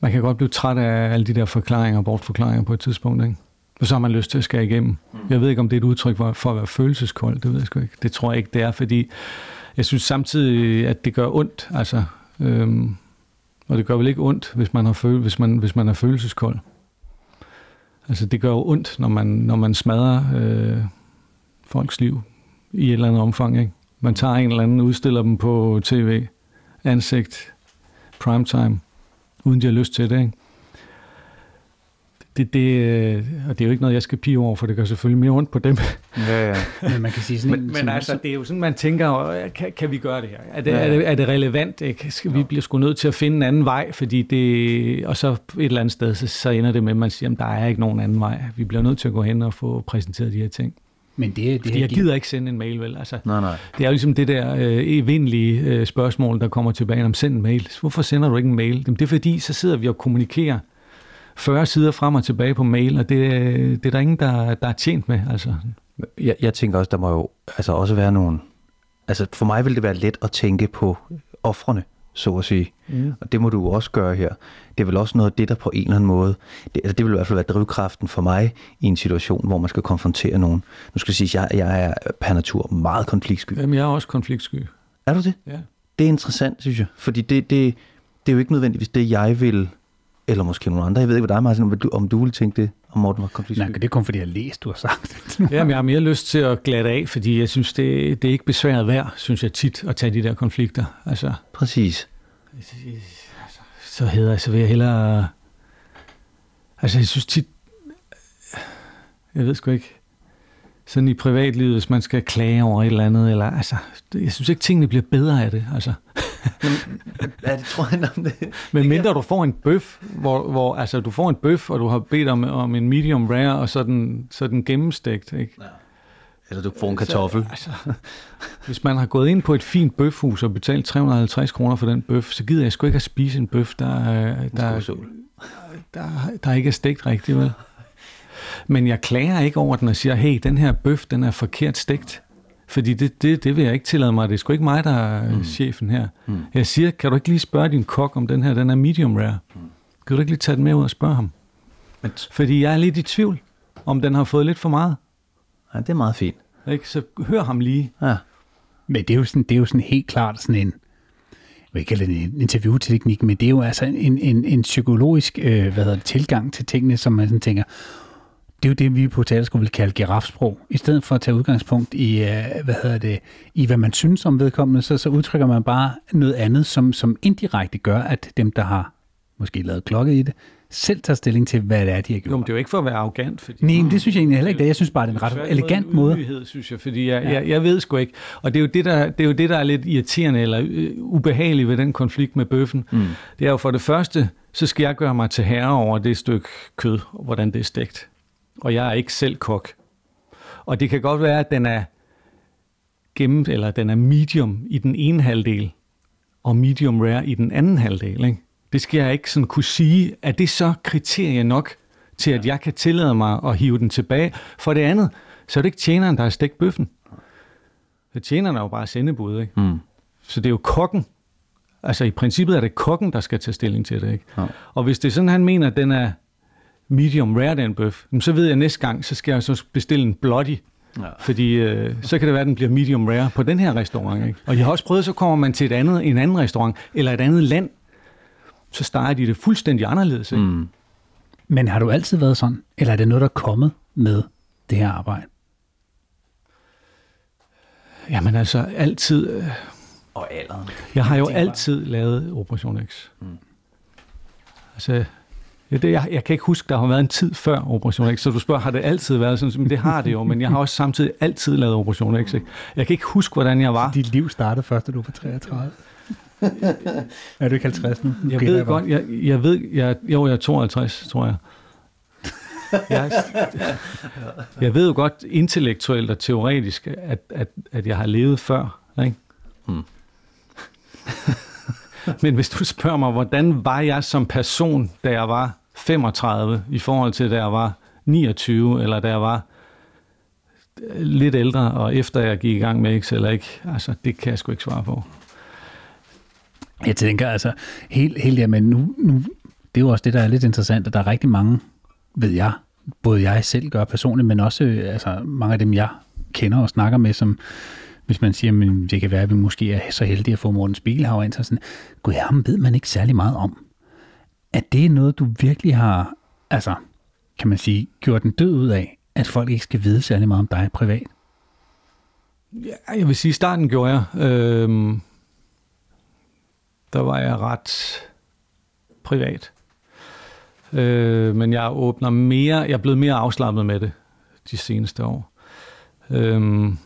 A: man kan godt blive træt af alle de der forklaringer og bortforklaringer på et tidspunkt, ikke? Og så har man lyst til at skære igennem. Jeg ved ikke, om det er et udtryk for, for at være følelseskold. Det ved jeg sgu ikke. Det tror jeg ikke, det er, fordi jeg synes samtidig, at det gør ondt. Altså, øhm, og det gør vel ikke ondt, hvis man, har føl- hvis man, hvis man er følelseskold. Altså, det gør jo ondt, når man, når man smadrer øh, folks liv i et eller andet omfang. Ikke? Man tager en eller anden, udstiller dem på tv, ansigt, primetime, uden de har lyst til det. Ikke? Det, det, øh, og det er jo ikke noget, jeg skal pige over, for det gør selvfølgelig mere ondt på dem.
C: Ja, ja.
B: Men man kan sige sådan
A: Men,
B: en-
A: men
B: sådan-
A: altså, det er jo sådan, man tænker, øh, kan, kan vi gøre det her? Er det,
C: Ja,
A: ja, er det, er det relevant? Ikke? Skal vi bliver sgu nødt til at finde en anden vej, fordi det, og så et eller andet sted, så, så ender det med, at man siger, at der er ikke nogen anden vej. Vi bliver nødt til at gå hen og få præsenteret de her ting.
B: Men det, det
A: Fordi
B: her
A: jeg
B: giver-
A: gider ikke sende en mail, vel? Altså,
C: Nej, nej.
A: det er jo ligesom det der øh, evindelige øh, spørgsmål, der kommer tilbage om send en mail. Hvorfor sender du ikke en mail? Jamen, det er fordi, så sidder vi og kommunikerer 40 sider frem og tilbage på mail, og det, det er der ingen, der, der er tjent med. Altså.
C: Jeg, jeg tænker også, der må jo altså også være nogle... Altså for mig vil det være let at tænke på offrene, så at sige.
A: Mm.
C: Og det må du også gøre her. Det er vel også noget af det, der på en eller anden måde... Det, altså det vil i hvert fald være drivkraften for mig i en situation, hvor man skal konfrontere nogen. Nu skal jeg sige, at jeg, jeg er per natur meget konfliktsky.
A: Jamen, jeg er også konfliktsky.
C: Er du det?
A: Ja.
C: Det er interessant, synes jeg. Fordi det, det, det er jo ikke nødvendigvis det, jeg vil... Eller måske nogle andre. Jeg ved ikke, hvad dig, Martin, om du, om du ville tænke det, om Morten var konfliktsky.
B: Nej, det er kun fordi, jeg har læst, du har sagt.
A: Jamen, jeg har mere lyst til at glatte af, fordi jeg synes, det, det er ikke besværet værd, synes jeg tit, at tage de der konflikter. Altså,
C: Præcis.
A: så, hedder, så vil jeg hellere... Altså, jeg synes tit... Jeg ved sgu ikke... Sådan i privatlivet, hvis man skal klage over et eller andet, eller altså, jeg synes ikke, tingene bliver bedre af det, altså.
C: Ja, det tror jeg om det.
A: Men mindre du får en bøf, hvor, hvor altså, du får en bøf, og du har bedt om, om en medium rare, og så den, så den gennemstegt, ikke?
C: Eller du får en kartoffel.
A: Så, altså, hvis man har gået ind på et fint bøfhus og betalt 350 kroner for den bøf, så gider jeg sgu ikke at spise en bøf, der, der, der, der, der ikke er stegt rigtigt, vel? Men jeg klager ikke over den og siger, hey, den her bøf, den er forkert stegt. Fordi det, det, det vil jeg ikke tillade mig. Det er sgu ikke mig, der er mm. chefen her. Mm. Jeg siger, kan du ikke lige spørge din kok, om den her den er medium rare? Mm. Kan du ikke lige tage den med ud og spørge ham?
C: Men,
A: Fordi jeg er lidt i tvivl, om den har fået lidt for meget.
C: ja, det er meget fint.
A: Ikke? Så hør ham lige.
C: Ja.
B: Men det er jo sådan, det er jo sådan helt klart sådan en, jeg vil ikke kalde det en interviewteknik, men det er jo altså en, en, en psykologisk øh, hvad hedder det, tilgang til tingene, som man sådan tænker, det er jo det, vi på teaterskole vil kalde girafsprog. I stedet for at tage udgangspunkt i, øh, hvad hedder det, i hvad man synes om vedkommende, så, så udtrykker man bare noget andet, som, som indirekte gør, at dem, der har måske lavet klokke i det, selv tager stilling til, hvad det er, de har gjort.
A: Jo, men det er jo ikke for at være arrogant. Fordi
B: Nej, det synes jeg egentlig heller ikke. det. Jeg synes bare, det er en ret elegant måde.
A: ydmyghed, synes jeg, fordi jeg, ja. jeg, jeg ved sgu ikke. Og det er, jo det, der, det er jo det, der er lidt irriterende eller øh, ubehageligt ved den konflikt med bøffen. Mm. Det er jo for det første, så skal jeg gøre mig til herre over det stykke kød, og hvordan det er stegt. Og jeg er ikke selv kok. Og det kan godt være, at den er gennem, eller den er medium i den ene halvdel, og medium rare i den anden halvdel. Ikke? Det skal jeg ikke sådan kunne sige, er det så kriterie nok til, at jeg kan tillade mig at hive den tilbage. For det andet, så er det ikke tjeneren, der har stegt bøffen. Så tjeneren er jo bare sendebud, ikke?
C: Mm.
A: Så det er jo kokken. Altså i princippet er det kokken, der skal tage stilling til det, ikke?
C: Ja.
A: Og hvis det er sådan, han mener, at den er medium rare, den bøf, jamen, så ved jeg at næste gang, så skal jeg så bestille en bloody.
C: Ja.
A: Fordi øh, så kan det være, at den bliver medium rare på den her restaurant. Ikke? Og jeg har også prøvet, så kommer man til et andet, en anden restaurant, eller et andet land, så starter de det fuldstændig anderledes. Ikke?
C: Mm.
B: Men har du altid været sådan? Eller er det noget, der er kommet med det her arbejde?
A: Jamen altså, altid... Øh,
C: Og alderen.
A: jeg har jo altid lavet Operation X. Mm. Altså, ja, det, jeg, jeg kan ikke huske, der har været en tid før Operation X, så du spørger, har det altid været sådan? Men det har det jo, men jeg har også samtidig altid lavet Operation X. Ikke? Jeg kan ikke huske, hvordan jeg var.
B: Dit liv startede først, da du var 33. er du ikke 50 nu? nu
A: Jeg ved
B: bare.
A: godt, jeg, jeg ved, jeg, jo, jeg er 52, tror jeg. Jeg, jeg ved jo godt intellektuelt og teoretisk, at, at, at jeg har levet før. Ikke?
C: Mm.
A: Men hvis du spørger mig, hvordan var jeg som person, da jeg var 35, i forhold til da jeg var 29, eller da jeg var øh, lidt ældre, og efter jeg gik i gang med X eller ikke, altså det kan jeg sgu ikke svare på.
B: Jeg tænker altså, helt, helt ja, men nu, nu, det er jo også det, der er lidt interessant, at der er rigtig mange, ved jeg, både jeg selv gør personligt, men også øh, altså, mange af dem, jeg kender og snakker med, som hvis man siger, at det kan være, at vi måske er så heldige at få Morten Spiegelhauer ind, så sådan, gud, ham ved man ikke særlig meget om. At det er noget, du virkelig har, altså, kan man sige, gjort en død ud af, at folk ikke skal vide særlig meget om dig privat?
A: Ja, jeg vil sige, i starten gjorde jeg. Øhm, der var jeg ret privat. Øh, men jeg åbner mere, jeg er blevet mere afslappet med det de seneste år. Øhm,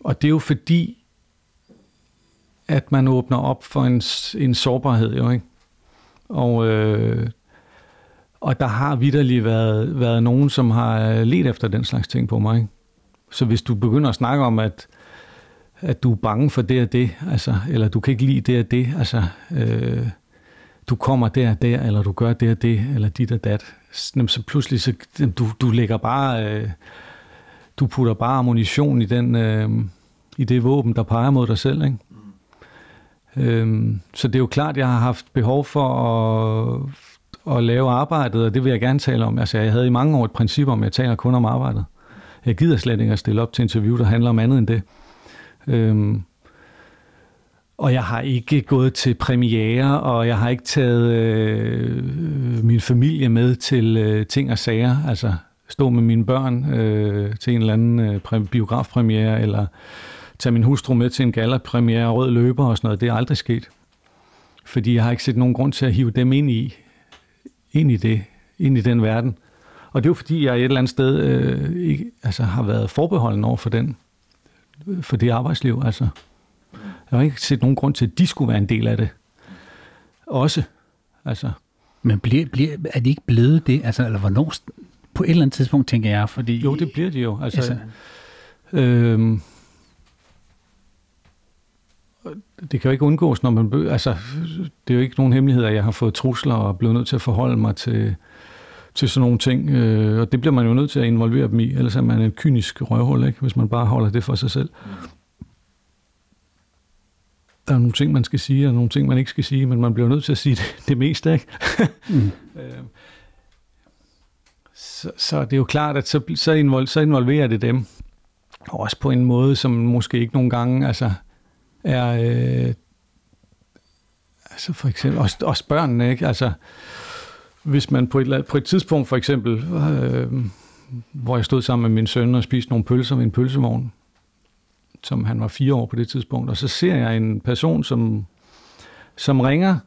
A: og det er jo fordi, at man åbner op for en, en sårbarhed, jo ikke? Og, øh, og der har vidderligt været, været nogen, som har let efter den slags ting på mig. Ikke? Så hvis du begynder at snakke om, at, at du er bange for det og det, altså, eller du kan ikke lide det og det, altså, øh, du kommer der og der, eller du gør det og det, eller dit og dat, så pludselig, så, du, du lægger bare, øh, du putter bare ammunition i, den, øh, i det våben, der peger mod dig selv, ikke? Øhm, så det er jo klart, jeg har haft behov for at, at lave arbejdet, og det vil jeg gerne tale om. Altså, jeg havde i mange år et princip om, at jeg taler kun om arbejdet. Jeg gider slet ikke at stille op til interview, der handler om andet end det. Øhm, og jeg har ikke gået til premiere, og jeg har ikke taget øh, min familie med til øh, ting og sager. Altså stå med mine børn øh, til en eller anden øh, biografpremiere, eller tage min hustru med til en gallerpremiere, rød løber og sådan noget. Det er aldrig sket. Fordi jeg har ikke set nogen grund til at hive dem ind i, ind i det, ind i den verden. Og det er jo fordi, jeg et eller andet sted øh, ikke, altså, har været forbeholden over for den, for det arbejdsliv. Altså. Jeg har ikke set nogen grund til, at de skulle være en del af det. Også. Altså.
B: Men bliver, bliver, er de ikke blevet det? Altså, eller hvornår? På et eller andet tidspunkt, tænker jeg. Fordi,
A: jo, det bliver de jo. Altså, altså øhm, det kan jo ikke undgås, når man... Altså, det er jo ikke nogen hemmelighed, at jeg har fået trusler og blevet nødt til at forholde mig til, til sådan nogle ting. Øh, og det bliver man jo nødt til at involvere dem i, ellers er man en kynisk røvhul, ikke? hvis man bare holder det for sig selv. Der er nogle ting, man skal sige, og nogle ting, man ikke skal sige, men man bliver nødt til at sige det, det meste. Ikke? mm. øh, så, så det er jo klart, at så, så, invol, så involverer det dem. Også på en måde, som måske ikke nogle gange... Altså, er øh, altså for eksempel også, også børnene, ikke? Altså, hvis man på et, på et tidspunkt for eksempel, øh, hvor jeg stod sammen med min søn og spiste nogle pølser ved en pølsevogn, som han var fire år på det tidspunkt, og så ser jeg en person, som, som ringer,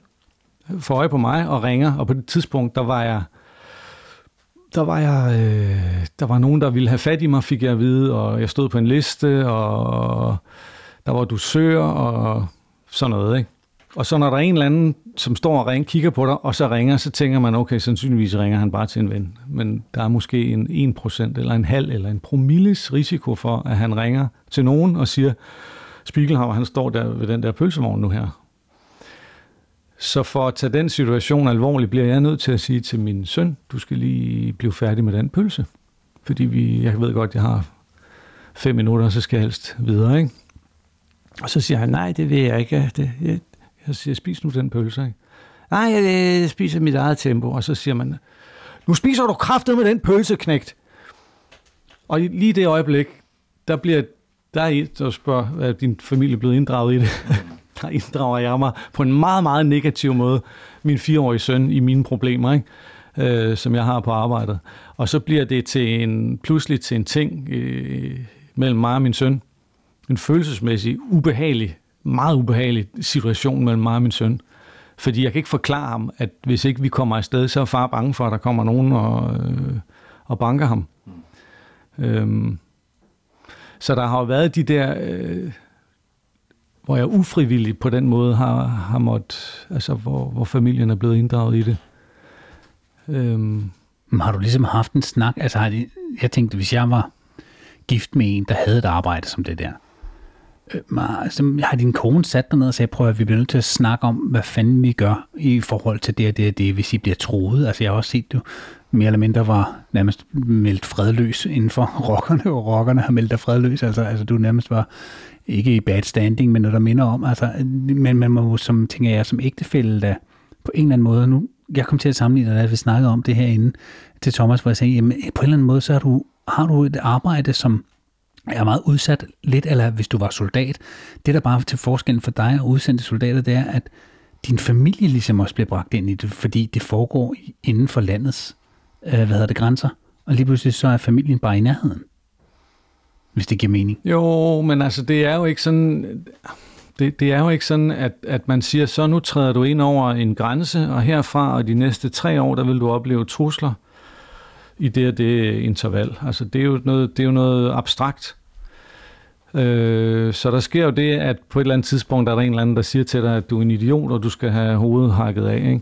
A: får øje på mig og ringer, og på det tidspunkt, der var jeg, der var jeg, øh, der var nogen, der ville have fat i mig, fik jeg at vide, og jeg stod på en liste, og der var du søger og sådan noget, ikke? Og så når der er en eller anden, som står og ringer, kigger på dig, og så ringer, så tænker man, okay, sandsynligvis ringer han bare til en ven. Men der er måske en 1% eller en halv eller en promilles risiko for, at han ringer til nogen og siger, Spiegelhauer, han står der ved den der pølsevogn nu her. Så for at tage den situation alvorligt, bliver jeg nødt til at sige til min søn, du skal lige blive færdig med den pølse. Fordi vi, jeg ved godt, jeg har fem minutter, så skal jeg helst videre, ikke? Og så siger han, nej, det vil jeg ikke. Det, jeg, jeg siger, spis nu den pølse. Ikke? Nej, jeg, jeg spiser mit eget tempo. Og så siger man, nu spiser du kraftet med den pølse, knægt. Og lige det øjeblik, der bliver der er et, der spørger, er din familie blevet inddraget i det? der inddrager jeg mig på en meget, meget negativ måde, min fireårige søn, i mine problemer, ikke? Øh, som jeg har på arbejdet. Og så bliver det til en, pludselig til en ting øh, mellem mig og min søn, en følelsesmæssig, ubehagelig, meget ubehagelig situation mellem mig og min søn. Fordi jeg kan ikke forklare ham, at hvis ikke vi kommer afsted, så er far bange for, at der kommer nogen og, øh, og banker ham. Mm. Øhm, så der har jo været de der, øh, hvor jeg ufrivilligt på den måde har, har måttet, altså hvor, hvor familien er blevet inddraget i det.
B: Øhm. Har du ligesom haft en snak? Altså har de, jeg tænkte, hvis jeg var gift med en, der havde et arbejde som det der, øh, altså, har din kone sat dig ned og sagde, prøv at vi bliver nødt til at snakke om, hvad fanden vi gør i forhold til det og det og det, hvis I bliver troet. Altså jeg har også set, du mere eller mindre var nærmest meldt fredløs inden for rockerne, og rockerne har meldt dig fredløs. Altså, altså du nærmest var ikke i bad standing, men noget, der minder om. Altså, men man må, som tænker jeg, som ægtefælde, da på en eller anden måde, nu, jeg kom til at sammenligne dig, da vi snakkede om det herinde til Thomas, hvor jeg sagde, jamen, på en eller anden måde, så har du, har du et arbejde, som er meget udsat, lidt eller hvis du var soldat. Det der bare til forskellen for dig og udsendte soldater, det er, at din familie ligesom også bliver bragt ind i det, fordi det foregår inden for landets øh, hvad hedder det, grænser. Og lige pludselig så er familien bare i nærheden. Hvis det giver mening.
A: Jo, men altså det er jo ikke sådan... Det, det er jo ikke sådan, at, at man siger, så nu træder du ind over en grænse, og herfra og de næste tre år, der vil du opleve trusler i det og det interval. Altså det er jo noget, det er jo noget abstrakt. Øh, så der sker jo det, at på et eller andet tidspunkt der er der en eller anden, der siger til dig, at du er en idiot, og du skal have hovedet hakket af. Ikke?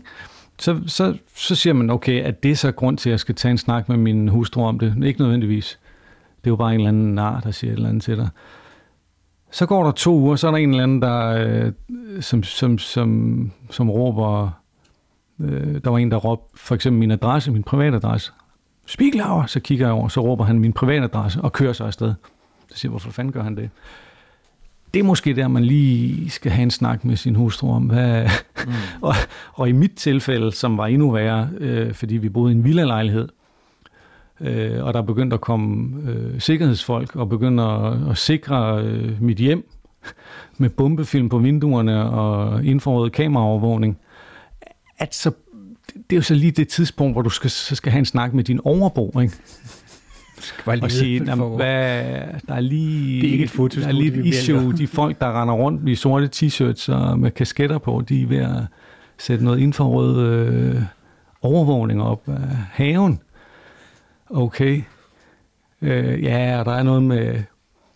A: Så, så, så siger man, okay, at det er så grund til, at jeg skal tage en snak med min hustru om det? Ikke nødvendigvis. Det er jo bare en eller anden nar, der siger et eller andet til dig. Så går der to uger, så er der en eller anden, der, øh, som, som, som, som råber, øh, der var en, der råbte for eksempel min adresse, min private adresse. Spiegelauer, så kigger jeg over, så råber han min private adresse og kører sig afsted. Så siger hvorfor fanden gør han det? Det er måske der, man lige skal have en snak med sin hustru om, hvad... Mm. og, og i mit tilfælde, som var endnu værre, øh, fordi vi boede i en villa-lejlighed, øh, og der begyndte at komme øh, sikkerhedsfolk og begyndte at, at sikre øh, mit hjem med bombefilm på vinduerne og infrarød kameraovervågning, at så, det er jo så lige det tidspunkt, hvor du skal, så skal have en snak med din overbo, ikke? og sige, hvad, der er lige,
B: det er ikke et foto,
A: der er lige et issue. De folk, der render rundt i sorte t-shirts og med kasketter på, de er ved at sætte noget infrarød øh, overvågning op af haven. Okay. Øh, ja, og der er noget med,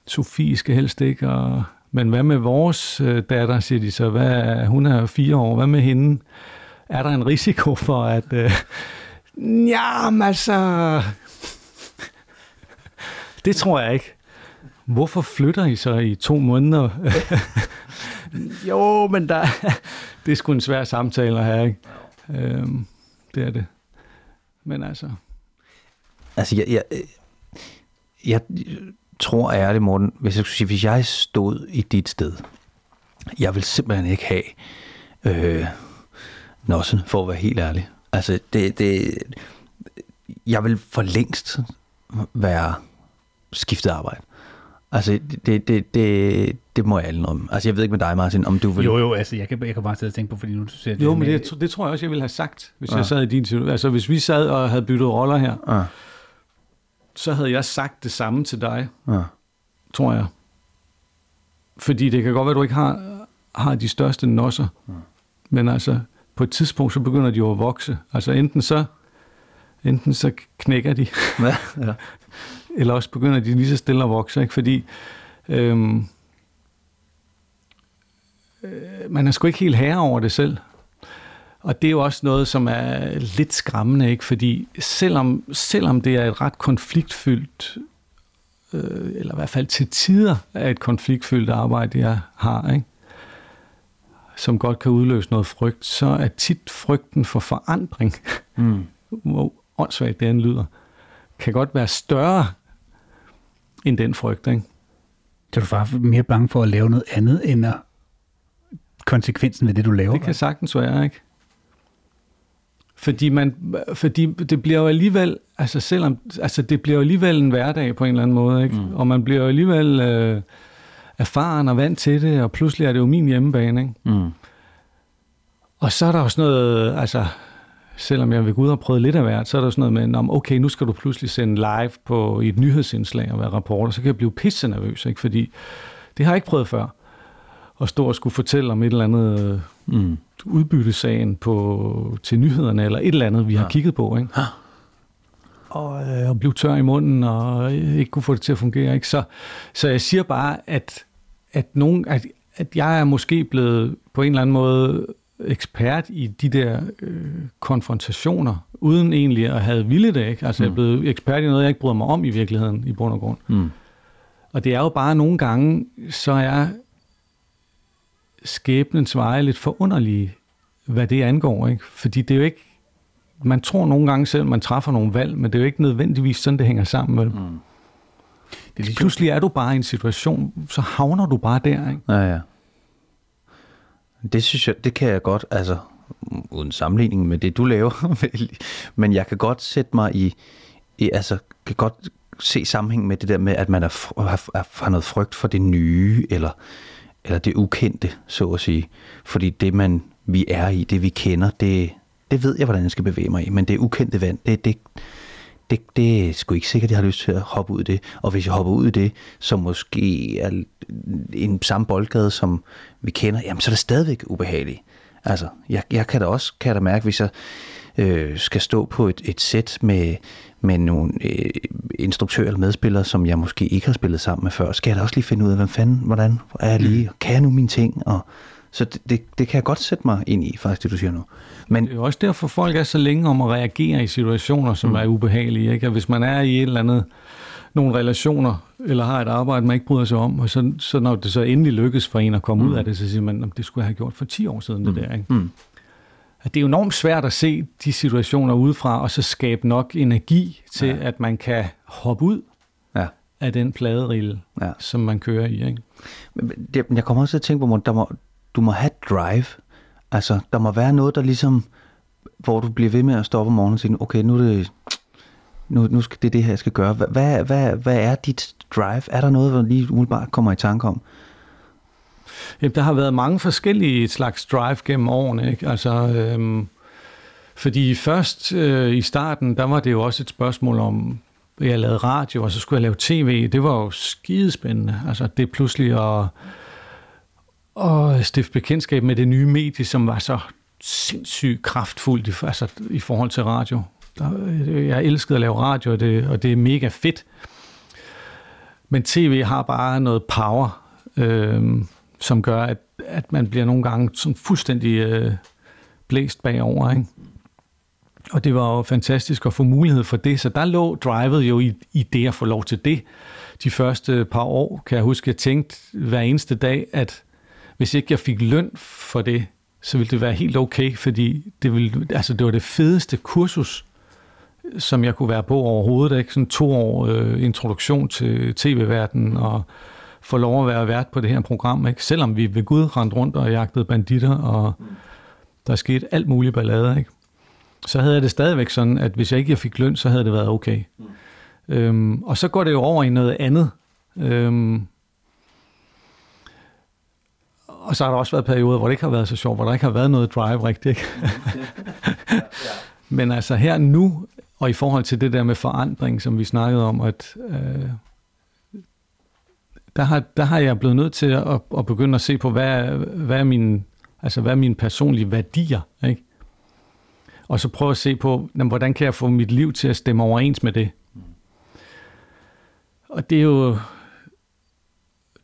A: Sofie skal helst ikke, og, men hvad med vores øh, datter, siger de så, hvad, hun er fire år, hvad med hende? Er der en risiko for, at... Øh, Jamen altså, det tror jeg ikke. Hvorfor flytter I så i to måneder? jo, men der, det er sgu en svær samtale her, ikke? Øhm, det er det. Men altså...
C: Altså, jeg, jeg, jeg tror ærligt, Morten, hvis jeg skulle sige, hvis jeg stod i dit sted, jeg vil simpelthen ikke have øh, nossen, for at være helt ærlig. Altså, det, det, jeg vil for længst være skiftet arbejde. Altså, det, det, det, det må jeg alle om. Altså, jeg ved ikke med dig, Martin, om du vil...
B: Jo, jo, altså, jeg kan, jeg kan bare sidde og tænke på, fordi nu du siger...
A: Jo, men det, det tror jeg også, jeg ville have sagt, hvis ja. jeg sad i din situation. Altså, hvis vi sad og havde byttet roller her, ja. så havde jeg sagt det samme til dig, ja. tror jeg. Fordi det kan godt være, at du ikke har, har de største nosser. Ja. Men altså, på et tidspunkt, så begynder de jo at vokse. Altså, enten så, enten så knækker de, ja, ja eller også begynder de lige så stille at vokse, ikke? fordi øhm, øh, man er sgu ikke helt herre over det selv. Og det er jo også noget, som er lidt skræmmende, ikke? fordi selvom, selvom det er et ret konfliktfyldt, øh, eller i hvert fald til tider er et konfliktfyldt arbejde, jeg har, ikke? Som godt kan udløse noget frygt, så er tit frygten for forandring, mm. hvor åndssvagt det lyder, kan godt være større end den frygt. Ikke?
B: Så er du bare mere bange for at lave noget andet, end at konsekvensen af det, du laver?
A: Det kan sagtens være, ikke? Fordi, man, fordi det bliver jo alligevel, altså selvom, altså det bliver jo alligevel en hverdag på en eller anden måde, ikke? Mm. Og man bliver jo alligevel øh, erfaren og vant til det, og pludselig er det jo min hjemmebane, ikke? Mm. Og så er der også noget, altså selvom jeg vil gå ud og prøve lidt af hvert, så er der sådan noget med, okay, nu skal du pludselig sende live på i et nyhedsindslag og være rapporter, så kan jeg blive pisse nervøs, ikke? fordi det har jeg ikke prøvet før. At stå og skulle fortælle om et eller andet mm. udbyttesagen på, til nyhederne, eller et eller andet, vi ja. har kigget på. Ikke? Ja. Og, øh, og blive tør i munden, og ikke kunne få det til at fungere. Ikke? Så, så jeg siger bare, at, at, nogen, at, at jeg er måske blevet på en eller anden måde ekspert i de der øh, konfrontationer, uden egentlig at have ville det. Ikke? Altså mm. jeg er mm. blevet ekspert i noget, jeg ikke bryder mig om i virkeligheden, i bund og grund. Mm. Og det er jo bare nogle gange, så er skæbnens veje lidt forunderlige, hvad det angår. Ikke? Fordi det er jo ikke, man tror nogle gange selv, man træffer nogle valg, men det er jo ikke nødvendigvis sådan, det hænger sammen. Vel? Mm. Det er lige Pludselig er du bare i en situation, så havner du bare der. Ikke?
C: Ja, ja. Det synes jeg, det kan jeg godt, altså uden sammenligning med det, du laver, men jeg kan godt sætte mig i, i altså kan godt se sammenhæng med det der med, at man er, har, har noget frygt for det nye, eller, eller det ukendte, så at sige. Fordi det, man, vi er i, det vi kender, det, det ved jeg, hvordan jeg skal bevæge mig i, men det ukendte vand, det, det, det, det er sgu ikke sikkert, at jeg har lyst til at hoppe ud i det. Og hvis jeg hopper ud i det, som måske er en samme boldgade, som vi kender, jamen så er det stadigvæk ubehageligt. Altså, jeg, jeg kan da også kan da mærke, hvis jeg øh, skal stå på et, et sæt med, med nogle øh, instruktører eller medspillere, som jeg måske ikke har spillet sammen med før, skal jeg da også lige finde ud af, hvad fanden, hvordan er jeg lige, kan jeg nu mine ting, og så det, det, det kan jeg godt sætte mig ind i, faktisk, det du siger nu.
A: Men, det er jo også derfor, folk er så længe om at reagere i situationer, som mm. er ubehagelige. Ikke? Og hvis man er i et eller andet, nogle relationer, eller har et arbejde, man ikke bryder sig om, og så, så når det så endelig lykkes for en at komme mm. ud af det, så siger man, at det skulle jeg have gjort for 10 år siden, mm. det der. Ikke? Mm. At det er enormt svært at se de situationer udefra, og så skabe nok energi til, ja. at man kan hoppe ud ja. af den pladerille, ja. som man kører i. Ikke?
C: Men jeg kommer også til at tænke på, at der må, du må have drive. Altså, der må være noget, der ligesom, hvor du bliver ved med at stoppe om morgenen og sige, okay, nu er det, nu, nu skal det det her, jeg skal gøre. Hvad, hvad, hvad er dit drive? Er der noget, hvor lige umiddelbart kommer i tanke om?
A: Jamen, der har været mange forskellige slags drive gennem årene. Ikke? Altså, øhm, fordi først øh, i starten, der var det jo også et spørgsmål om, jeg lavede radio, og så skulle jeg lave tv. Det var jo skidespændende. Altså, det er pludselig at og stifte bekendtskab med det nye medie, som var så sindssygt kraftfuldt i, altså, i forhold til radio. Der, øh, jeg elskede at lave radio, og det, og det er mega fedt. Men tv har bare noget power, øh, som gør, at, at man bliver nogle gange sådan fuldstændig øh, blæst bagover. Ikke? Og det var jo fantastisk at få mulighed for det, så der lå drivet jo i, i det at få lov til det. De første par år, kan jeg huske, jeg tænkte hver eneste dag, at hvis ikke jeg fik løn for det, så ville det være helt okay, fordi det, ville, altså det var det fedeste kursus, som jeg kunne være på overhovedet. Ikke? Sådan to år øh, introduktion til tv-verdenen og få lov at være vært på det her program. Ikke? Selvom vi ved Gud rendte rundt og jagtede banditter, og der skete alt muligt ballade. Ikke? Så havde jeg det stadigvæk sådan, at hvis jeg ikke fik løn, så havde det været okay. Mm. Øhm, og så går det jo over i noget andet. Øhm, og så har der også været perioder, hvor det ikke har været så sjovt, hvor der ikke har været noget drive rigtigt. Men altså her nu, og i forhold til det der med forandring, som vi snakkede om, at øh, der, har, der har jeg blevet nødt til at, at begynde at se på, hvad, hvad, er min, altså, hvad er mine personlige værdier, ikke? Og så prøve at se på, jamen, hvordan kan jeg få mit liv til at stemme overens med det. Og det er jo,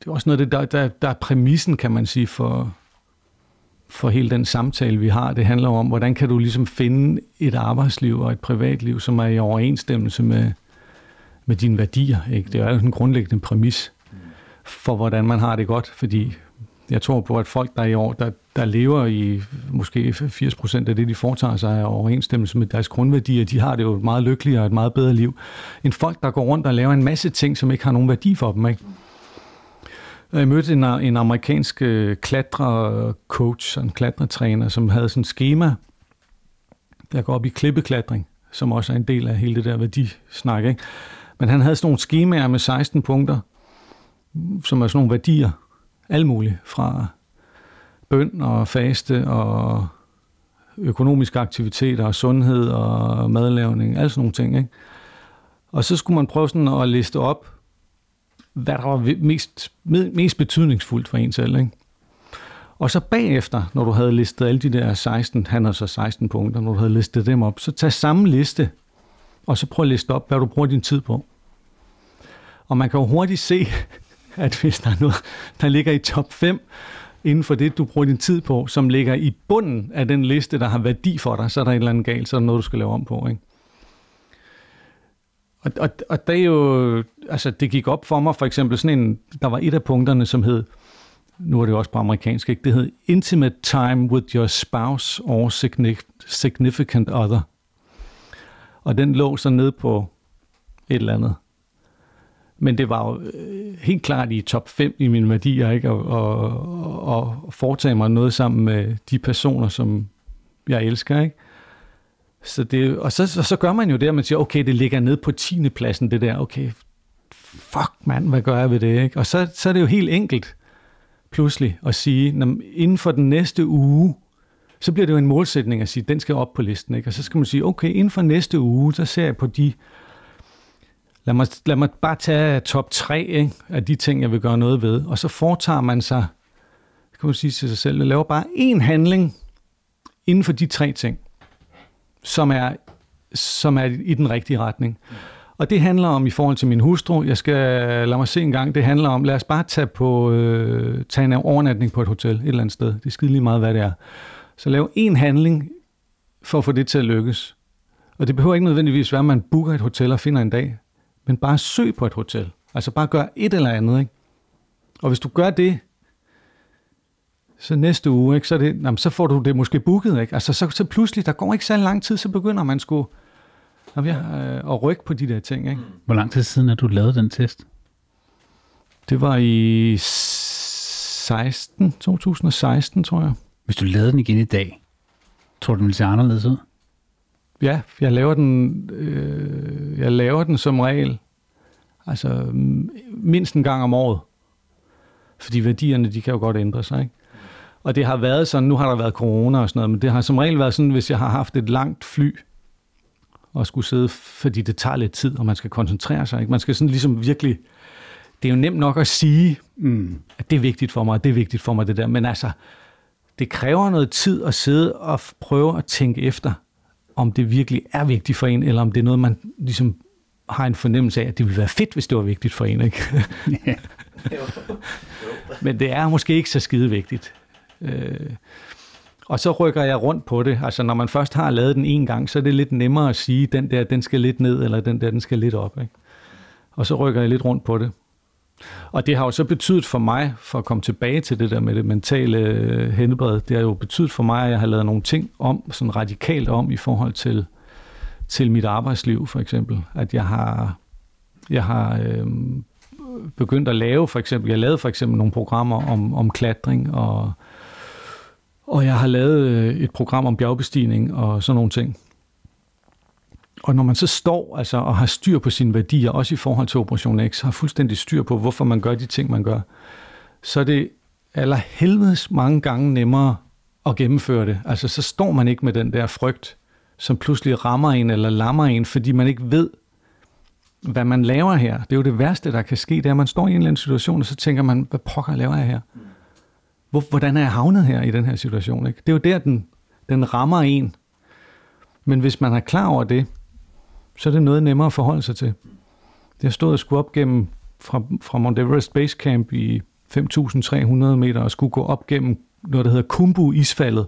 A: det er også noget af det, der, der, der er præmissen, kan man sige, for, for hele den samtale, vi har. Det handler om, hvordan kan du ligesom finde et arbejdsliv og et privatliv, som er i overensstemmelse med, med dine værdier. Ikke? Det er jo en grundlæggende præmis for, hvordan man har det godt, fordi jeg tror på, at folk, der i år, der, der lever i måske 80 procent af det, de foretager sig er overensstemmelse med deres grundværdier, de har det jo et meget lykkeligere og et meget bedre liv, end folk, der går rundt og laver en masse ting, som ikke har nogen værdi for dem. Ikke? Øh, jeg mødte en, en amerikansk øh, klatrecoach, en klatretræner, som havde sådan et schema, der går op i klippeklatring, som også er en del af hele det der værdisnak. Ikke? Men han havde sådan nogle skemaer med 16 punkter, som er sådan nogle værdier, alt muligt, fra bøn og faste og økonomiske aktiviteter og sundhed og madlavning, alle sådan nogle ting. Ikke? Og så skulle man prøve sådan at liste op, hvad der var mest, mest betydningsfuldt for en selv. Ikke? Og så bagefter, når du havde listet alle de der 16, han har så 16 punkter, når du havde listet dem op, så tag samme liste, og så prøv at liste op, hvad du bruger din tid på. Og man kan jo hurtigt se, at hvis der er noget, der ligger i top 5, inden for det, du bruger din tid på, som ligger i bunden af den liste, der har værdi for dig, så er der et eller andet galt, så er der noget, du skal lave om på. Ikke? Og, og, og det er jo, altså det gik op for mig, for eksempel sådan en, der var et af punkterne, som hed, nu er det jo også på amerikansk, ikke? det hed Intimate Time with Your Spouse or Significant Other. Og den lå så ned på et eller andet. Men det var jo øh, helt klart i top 5 i mine værdier, ikke? Og, og, og foretage mig noget sammen med de personer, som jeg elsker, ikke? Så det, og så, så, så gør man jo det, at man siger, okay, det ligger ned på 10. pladsen, det der, okay, fuck mand, hvad gør jeg ved det? Ikke? Og så, så er det jo helt enkelt pludselig at sige, inden for den næste uge, så bliver det jo en målsætning at sige, den skal op på listen. Ikke? Og så skal man sige, okay, inden for næste uge, så ser jeg på de lad mig, lad mig bare tage top 3 ikke, af de ting, jeg vil gøre noget ved. Og så foretager man sig, kan man sige til sig selv, laver bare en handling inden for de tre ting, som er, som er i den rigtige retning. Og det handler om i forhold til min hustru. Jeg skal lade mig se en gang. Det handler om, lad os bare tage, på, øh, tage en overnatning på et hotel et eller andet sted. Det er skide lige meget, hvad det er. Så lav en handling for at få det til at lykkes. Og det behøver ikke nødvendigvis være, at man booker et hotel og finder en dag. Men bare søg på et hotel. Altså bare gør et eller andet. Ikke? Og hvis du gør det, så næste uge, ikke, så, det, jamen, så får du det måske booket. Ikke? Altså så, så pludselig, der går ikke så lang tid, så begynder man skulle jamen, ja, øh, at rykke på de der ting. Ikke?
B: Hvor lang tid siden er du lavet den test?
A: Det var i 16, 2016, tror jeg.
B: Hvis du lavede den igen i dag, tror du, den ville se anderledes ud?
A: Ja, jeg laver den, øh, jeg laver den som regel, altså mindst en gang om året. Fordi værdierne, de kan jo godt ændre sig, ikke? Og det har været sådan, nu har der været corona og sådan noget, men det har som regel været sådan, hvis jeg har haft et langt fly, og skulle sidde, fordi det tager lidt tid, og man skal koncentrere sig. Ikke? Man skal sådan ligesom virkelig... Det er jo nemt nok at sige, mm, at det er vigtigt for mig, det er vigtigt for mig, det der. Men altså, det kræver noget tid at sidde og prøve at tænke efter, om det virkelig er vigtigt for en, eller om det er noget, man ligesom har en fornemmelse af, at det ville være fedt, hvis det var vigtigt for en. Ikke? Men det er måske ikke så skide vigtigt. Øh, og så rykker jeg rundt på det. Altså når man først har lavet den en gang, så er det lidt nemmere at sige, den der, den skal lidt ned, eller den der, den skal lidt op. Ikke? Og så rykker jeg lidt rundt på det. Og det har jo så betydet for mig, for at komme tilbage til det der med det mentale øh, helbred, det har jo betydet for mig, at jeg har lavet nogle ting om, sådan radikalt om i forhold til, til mit arbejdsliv for eksempel. At jeg har, jeg har øh, begyndt at lave for eksempel, jeg lavede for eksempel nogle programmer om, om klatring og og jeg har lavet øh, et program om bjergbestigning og sådan nogle ting. Og når man så står altså, og har styr på sine værdier, også i forhold til Operation X, har fuldstændig styr på, hvorfor man gør de ting, man gør, så er det allerhelvedes mange gange nemmere at gennemføre det. Altså, så står man ikke med den der frygt, som pludselig rammer en eller lammer en, fordi man ikke ved, hvad man laver her. Det er jo det værste, der kan ske, det er, at man står i en eller anden situation, og så tænker man, hvad pokker laver jeg her? Hvor, hvordan er jeg havnet her i den her situation? Ikke? Det er jo der, den, den rammer en. Men hvis man er klar over det, så er det noget nemmere at forholde sig til. Det har stået og skulle op gennem fra, fra Mount Everest Base Camp i 5.300 meter og skulle gå op gennem noget, der hedder Kumbu-isfaldet,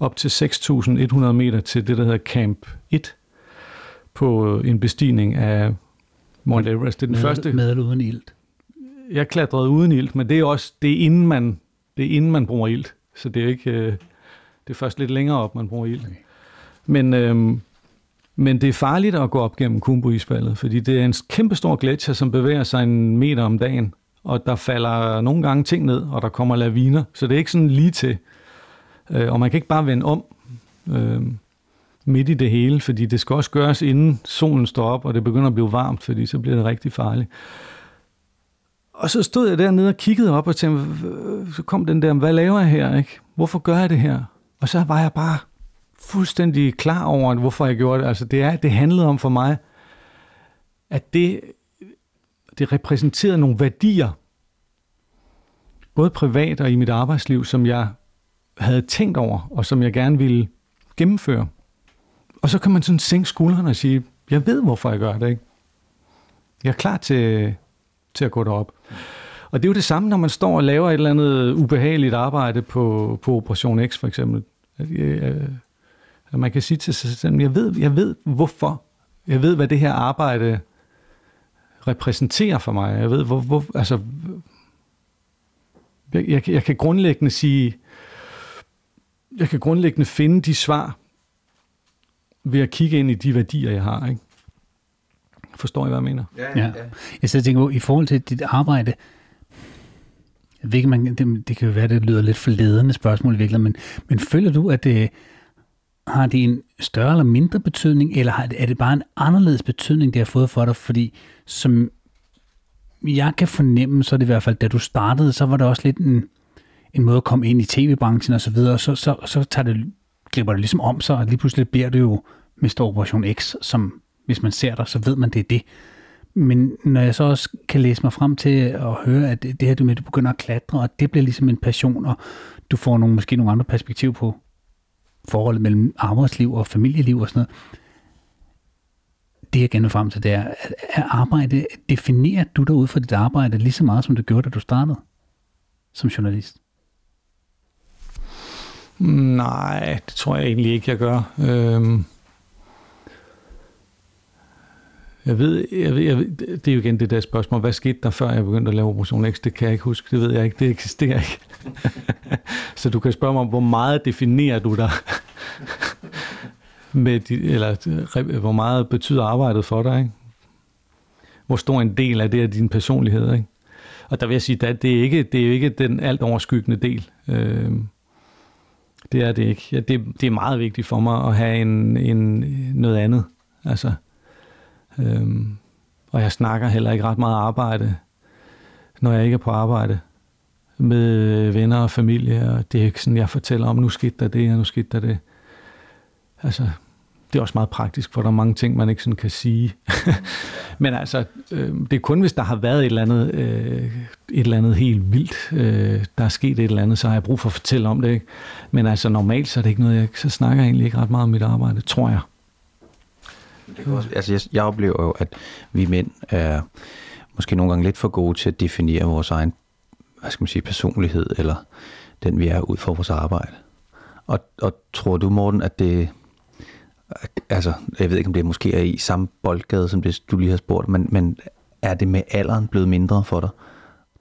A: op til 6.100 meter til det, der hedder Camp 1, på en bestigning af Mount Everest. Det er den
B: med,
A: første...
B: Med eller uden ilt?
A: Jeg klatrede uden ilt, men det er også det er inden man det er inden man bruger ilt, så det er ikke øh, det er først lidt længere op, man bruger ilt. Okay. Men, øh, men det er farligt at gå op gennem Kumbu-isfaldet, fordi det er en kæmpe stor gletsjer, som bevæger sig en meter om dagen, og der falder nogle gange ting ned, og der kommer laviner, så det er ikke sådan lige til. Øh, og man kan ikke bare vende om øh, midt i det hele, fordi det skal også gøres, inden solen står op, og det begynder at blive varmt, fordi så bliver det rigtig farligt. Og så stod jeg dernede og kiggede op og tænkte, så kom den der, hvad laver jeg her? Ikke? Hvorfor gør jeg det her? Og så var jeg bare fuldstændig klar over, hvorfor jeg gjorde det. Altså det, er, det handlede om for mig, at det, det repræsenterede nogle værdier, både privat og i mit arbejdsliv, som jeg havde tænkt over, og som jeg gerne ville gennemføre. Og så kan man sådan sænke skuldrene og sige, jeg ved, hvorfor jeg gør det. Ikke? Jeg er klar til, til at gå derop. Og det er jo det samme, når man står og laver et eller andet ubehageligt arbejde på, på Operation X for eksempel. At, at man kan sige til sig selv, jeg ved, jeg ved hvorfor. Jeg ved, hvad det her arbejde repræsenterer for mig. Jeg ved, hvor, hvor altså, jeg, jeg, jeg kan grundlæggende sige, jeg kan grundlæggende finde de svar ved at kigge ind i de værdier, jeg har. Ikke? Forstår I, hvad jeg mener?
B: Ja, ja. ja. Jeg så tænker i forhold til dit arbejde, ikke, man, det, det kan jo være, det lyder lidt for ledende spørgsmål i virkeligheden, men, men føler du, at det, har det en større eller mindre betydning, eller har, er det bare en anderledes betydning, det har fået for dig? Fordi som jeg kan fornemme, så er det i hvert fald, da du startede, så var det også lidt en, en måde at komme ind i tv-branchen og så videre, så, så, så tager det, griber det ligesom om sig, og lige pludselig bliver det jo Mr. Operation X, som hvis man ser dig, så ved man, det er det. Men når jeg så også kan læse mig frem til at høre, at det her du med, at du begynder at klatre, og det bliver ligesom en passion, og du får nogle, måske nogle andre perspektiv på forholdet mellem arbejdsliv og familieliv og sådan noget. Det jeg gerne frem til, det er, at arbejde, definerer du dig ud for dit arbejde lige så meget, som du gjorde, da du startede som journalist?
A: Nej, det tror jeg egentlig ikke, jeg gør. Øhm jeg ved, jeg ved, jeg ved, det er jo igen det der spørgsmål, hvad skete der før jeg begyndte at lave Operation X? Det kan jeg ikke huske, det ved jeg ikke, det eksisterer ikke. så du kan spørge mig hvor meget definerer du dig? med de, eller hvor meget betyder arbejdet for dig? Ikke? Hvor stor en del af det er din personlighed? Ikke? Og der vil jeg sige, at det er ikke, det er ikke den alt overskyggende del. Øh, det er det ikke. Ja, det, det er meget vigtigt for mig at have en, en, noget andet. Altså, øhm, og jeg snakker heller ikke ret meget arbejde, når jeg ikke er på arbejde med øh, venner og familie, og det er ikke sådan, jeg fortæller om, nu skete der det, og nu skete der det. Altså, det er også meget praktisk, for der er mange ting, man ikke sådan kan sige. Men altså, øh, det er kun, hvis der har været et eller andet, øh, et eller andet helt vildt, øh, der er sket et eller andet, så har jeg brug for at fortælle om det. Ikke? Men altså, normalt så er det ikke noget, jeg, så snakker jeg egentlig ikke ret meget om mit arbejde, tror jeg.
C: Det kan også, altså, jeg, jeg oplever jo, at vi mænd er måske nogle gange lidt for gode til at definere vores egen hvad skal man sige, personlighed, eller den vi er ud for vores arbejde. Og, og tror du, Morten, at det, altså, jeg ved ikke, om det måske er i samme boldgade, som det, du lige har spurgt, men, men er det med alderen blevet mindre for dig?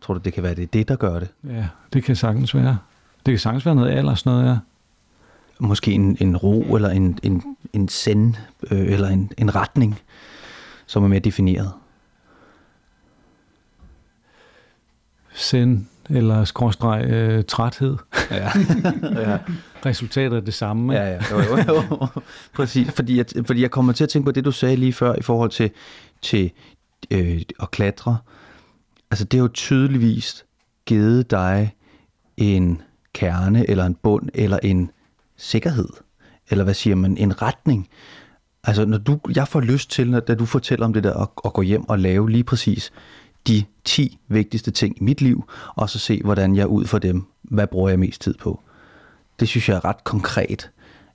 C: Tror du, det kan være det, det der gør det?
A: Ja, det kan sagtens være. Det kan sagtens være noget alder, sådan noget, ja.
C: Måske en, en ro, eller en, en, en send, øh, eller en, en retning, som er mere defineret.
A: Send, eller skråstreg øh, træthed. Ja. ja. Resultatet er det samme.
C: Ja, ja. Jo, jo, jo. Præcis. Fordi jeg, fordi jeg kommer til at tænke på det, du sagde lige før i forhold til, til øh, at klatre. Altså det har jo tydeligvis givet dig en kerne, eller en bund, eller en sikkerhed. Eller hvad siger man? En retning. Altså når du, jeg får lyst til, når, da du fortæller om det der, at, at gå hjem og lave lige præcis de 10 vigtigste ting i mit liv, og så se, hvordan jeg ud for dem, hvad bruger jeg mest tid på. Det synes jeg er ret konkret.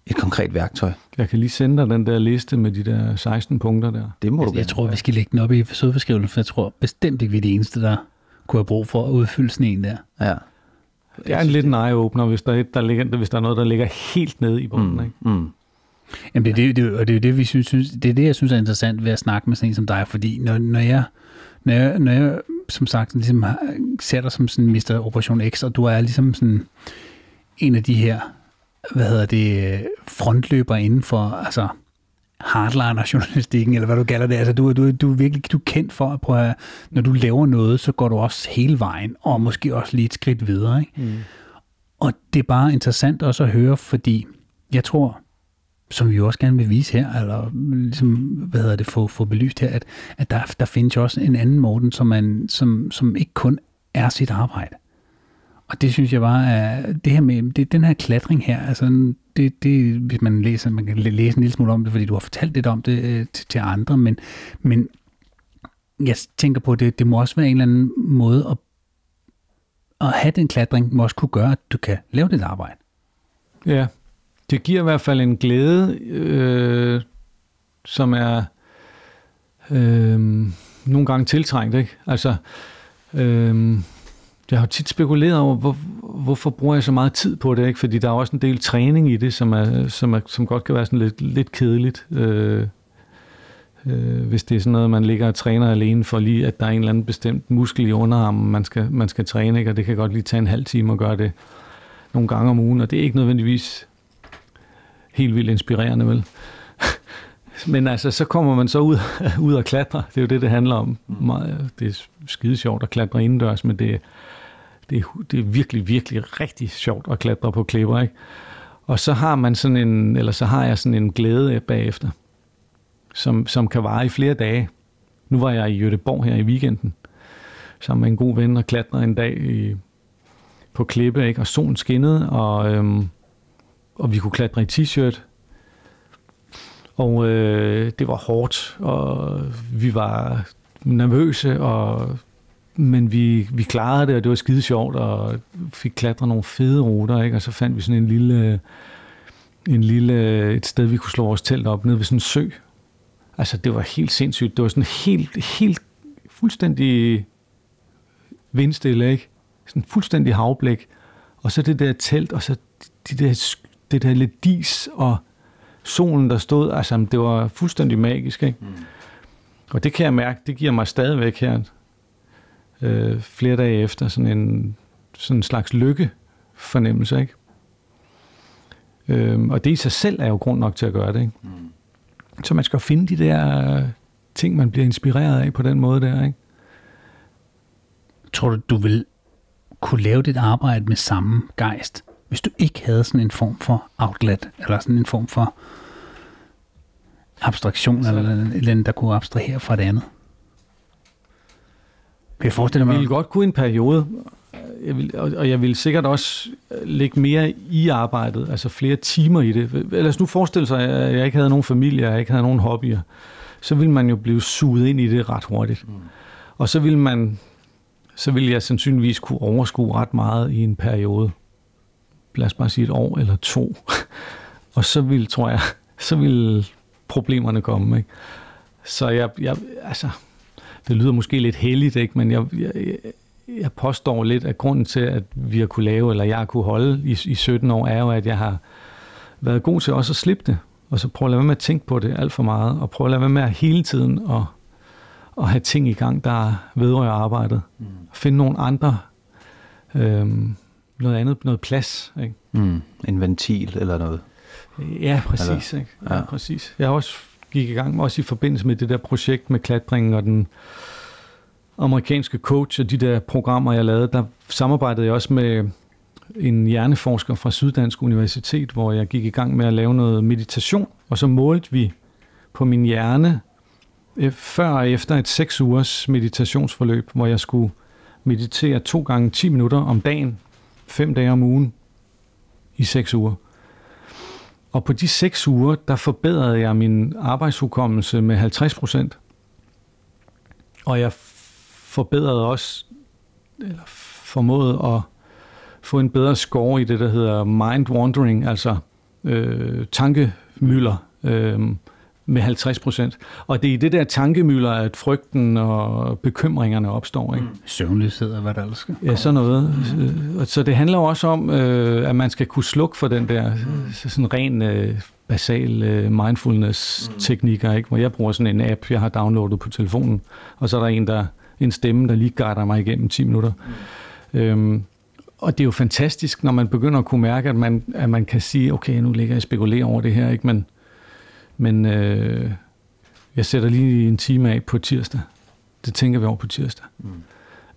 C: Et konkret værktøj.
A: Jeg kan lige sende dig den der liste med de der 16 punkter der.
B: Det må
A: jeg,
B: du Jeg tror, vi skal lægge den op i episodebeskrivelsen, for jeg tror bestemt ikke, vi er de eneste, der kunne have brug for at udfylde sådan en der.
C: Ja.
A: Det er en lidt en eye-opener, hvis der, er et, der ligger, hvis der er noget, der ligger helt nede i bunden. Mm, ikke? Mm.
B: Jamen det er det, det, og det er det, vi synes, synes, det er det, jeg synes er interessant ved at snakke med sådan en som dig, fordi når, når jeg når jeg, når jeg som sagt ligesom ser dig som sådan Mr. Operation X, og du er ligesom sådan en af de her, hvad hedder det, frontløber inden for, altså hardliner-journalistikken, eller hvad du kalder det. Altså, du, du, du er virkelig du er kendt for, at prøve, at når du laver noget, så går du også hele vejen, og måske også lige et skridt videre. Ikke? Mm. Og det er bare interessant også at høre, fordi jeg tror, som vi jo også gerne vil vise her, eller ligesom, hvad hedder det, få, få belyst her, at, at der, der findes jo også en anden Morten, som, man, som, som ikke kun er sit arbejde. Og det synes jeg bare er, det her med, det, den her klatring her, altså det, det, hvis man læser, man kan læse en lille smule om det, fordi du har fortalt lidt om det øh, til, til andre, men, men jeg tænker på, det, det må også være en eller anden måde at, at have den klatring, må også kunne gøre, at du kan lave dit arbejde.
A: Ja, det giver i hvert fald en glæde, øh, som er øh, nogle gange tiltrængt. Ikke? Altså, øh, jeg har tit spekuleret over, hvor, hvorfor bruger jeg så meget tid på det, ikke? fordi der er også en del træning i det, som, er, som, er, som godt kan være sådan lidt, lidt kedeligt. Øh, øh, hvis det er sådan noget, man ligger og træner alene for lige, at der er en eller anden bestemt muskel i underarmen, man skal, man skal træne, ikke? og det kan godt lige tage en halv time at gøre det nogle gange om ugen, og det er ikke nødvendigvis helt vildt inspirerende, vel? Men altså, så kommer man så ud, ud og klatre. Det er jo det, det handler om. Meget, det er skide sjovt at klatre indendørs, men det, det, er, det er virkelig, virkelig rigtig sjovt at klatre på klipper, ikke? Og så har man sådan en, eller så har jeg sådan en glæde bagefter, som, som kan vare i flere dage. Nu var jeg i Göteborg her i weekenden, sammen med en god ven og klatrede en dag i, på klippe, ikke? og solen skinnede, og øhm, og vi kunne klatre i t-shirt. Og øh, det var hårdt, og vi var nervøse, og, men vi, vi klarede det, og det var skide sjovt, og fik klatret nogle fede ruter, ikke? og så fandt vi sådan en lille, en lille, et sted, vi kunne slå vores telt op, nede ved sådan en sø. Altså, det var helt sindssygt. Det var sådan helt, helt fuldstændig vindstille, ikke? Sådan fuldstændig havblik. Og så det der telt, og så de der, det der lidt dis, og solen, der stod, altså, det var fuldstændig magisk, ikke? Mm. Og det kan jeg mærke, det giver mig stadigvæk her, øh, flere dage efter, sådan en, sådan en slags lykke fornemmelse, ikke? Øhm, og det i sig selv er jo grund nok til at gøre det, ikke? Mm. Så man skal finde de der ting, man bliver inspireret af på den måde der, ikke?
B: Tror du, du vil kunne lave dit arbejde med samme gejst, hvis du ikke havde sådan en form for outlet, eller sådan en form for abstraktion, så. eller eller andet, der kunne abstrahere fra det andet?
A: Jeg forestiller mig... Jeg ville godt kunne en periode, jeg vil, og jeg vil sikkert også lægge mere i arbejdet, altså flere timer i det. Ellers nu forestille sig, at jeg ikke havde nogen familie, jeg ikke havde nogen hobbyer. Så ville man jo blive suget ind i det ret hurtigt. Mm. Og så ville man så ville jeg sandsynligvis kunne overskue ret meget i en periode. Lad os bare sige et år eller to. og så vil, tror jeg, så vil problemerne komme. Ikke? Så jeg, jeg, altså, det lyder måske lidt heldigt, ikke? men jeg, jeg, jeg påstår lidt, at grunden til, at vi har kunne lave, eller jeg har kunne holde i, i 17 år, er jo, at jeg har været god til også at slippe det, og så prøve at lade være med at tænke på det alt for meget, og prøve at lade være med at hele tiden at at have ting i gang, der vedrører arbejdet. Mm. Finde nogle andre, øhm, noget andet, noget plads. Ikke?
C: Mm. En ventil eller noget.
A: Ja, præcis. Eller, ikke? Ja, ja. præcis. Jeg har også gik i gang, også i forbindelse med det der projekt med klatringen og den amerikanske coach og de der programmer, jeg lavede, der samarbejdede jeg også med en hjerneforsker fra Syddansk Universitet, hvor jeg gik i gang med at lave noget meditation, og så målte vi på min hjerne eh, før og efter et seks ugers meditationsforløb, hvor jeg skulle meditere to gange 10 minutter om dagen, fem dage om ugen, i seks uger. Og på de seks uger, der forbedrede jeg min arbejdshukommelse med 50 procent. Og jeg forbedrede også, eller formåede at få en bedre score i det, der hedder mind wandering, altså øh, tankemøller. Øh, med 50 procent. Og det er i det der tankemøller, at frygten og bekymringerne opstår. Ikke? Mm.
B: Søvnløshed og hvad der ellers skal.
A: Ja, sådan noget. Mm. Så det handler også om, øh, at man skal kunne slukke for den der mm. sådan ren øh, basal øh, mindfulness-teknikker, ikke? hvor jeg bruger sådan en app, jeg har downloadet på telefonen, og så er der en, der en stemme, der lige guider mig igennem 10 minutter. Mm. Øhm, og det er jo fantastisk, når man begynder at kunne mærke, at man, at man kan sige, okay, nu ligger jeg og spekulerer over det her, ikke? men men øh, jeg sætter lige en time af på tirsdag. Det tænker vi over på tirsdag. Mm.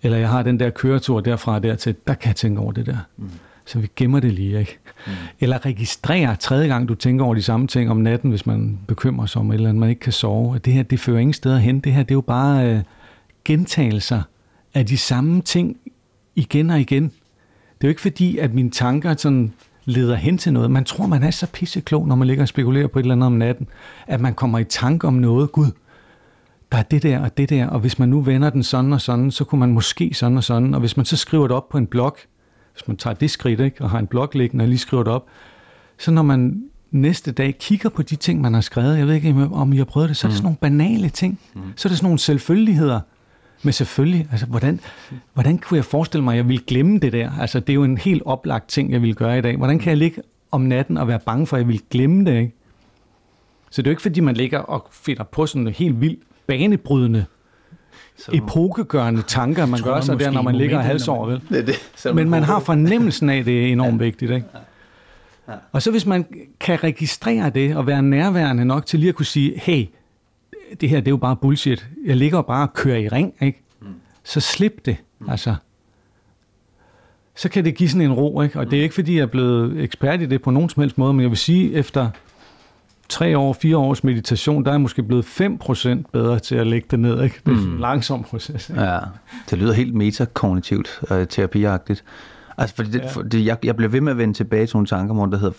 A: Eller jeg har den der køretur derfra og dertil, der kan jeg tænke over det der. Mm. Så vi gemmer det lige, ikke? Mm. Eller registrerer tredje gang, du tænker over de samme ting om natten, hvis man bekymrer sig om et eller andet, man ikke kan sove. Det her, det fører ingen steder hen. Det her, det er jo bare øh, gentagelser af de samme ting igen og igen. Det er jo ikke fordi, at mine tanker sådan leder hen til noget. Man tror, man er så pisseklog, når man ligger og spekulerer på et eller andet om natten, at man kommer i tanke om noget. Gud, der er det der og det der, og hvis man nu vender den sådan og sådan, så kunne man måske sådan og sådan, og hvis man så skriver det op på en blog, hvis man tager det skridt ikke, og har en blog liggende og lige skriver det op, så når man næste dag kigger på de ting, man har skrevet, jeg ved ikke, om I har prøvet det, så er det mm. sådan nogle banale ting. Mm. Så er det sådan nogle selvfølgeligheder, men selvfølgelig, altså hvordan, hvordan kunne jeg forestille mig, at jeg ville glemme det der? Altså det er jo en helt oplagt ting, jeg ville gøre i dag. Hvordan kan jeg ligge om natten og være bange for, at jeg vil glemme det? Ikke? Så det er jo ikke, fordi man ligger og finder på sådan en helt vildt banebrydende så... epokegørende tanker, man gør sig der, når man ligger og halsover, vel? Det, det. Men man har fornemmelsen af, at det er enormt ja. vigtigt, ikke? Ja. Og så hvis man kan registrere det og være nærværende nok til lige at kunne sige, hey, det her det er jo bare bullshit. Jeg ligger bare og kører i ring, ikke? Mm. Så slip det, mm. altså. Så kan det give sådan en ro, ikke? Og mm. det er ikke, fordi jeg er blevet ekspert i det på nogen som helst måde, men jeg vil sige, efter tre år, fire års meditation, der er jeg måske blevet 5% bedre til at lægge det ned, ikke? Det er mm. en langsom proces,
C: ikke? Ja, det lyder helt metakognitivt, øh, terapiagtigt. Altså, fordi det, ja. for jeg, jeg bliver ved med at vende tilbage til nogle tanker, hvor der hedder,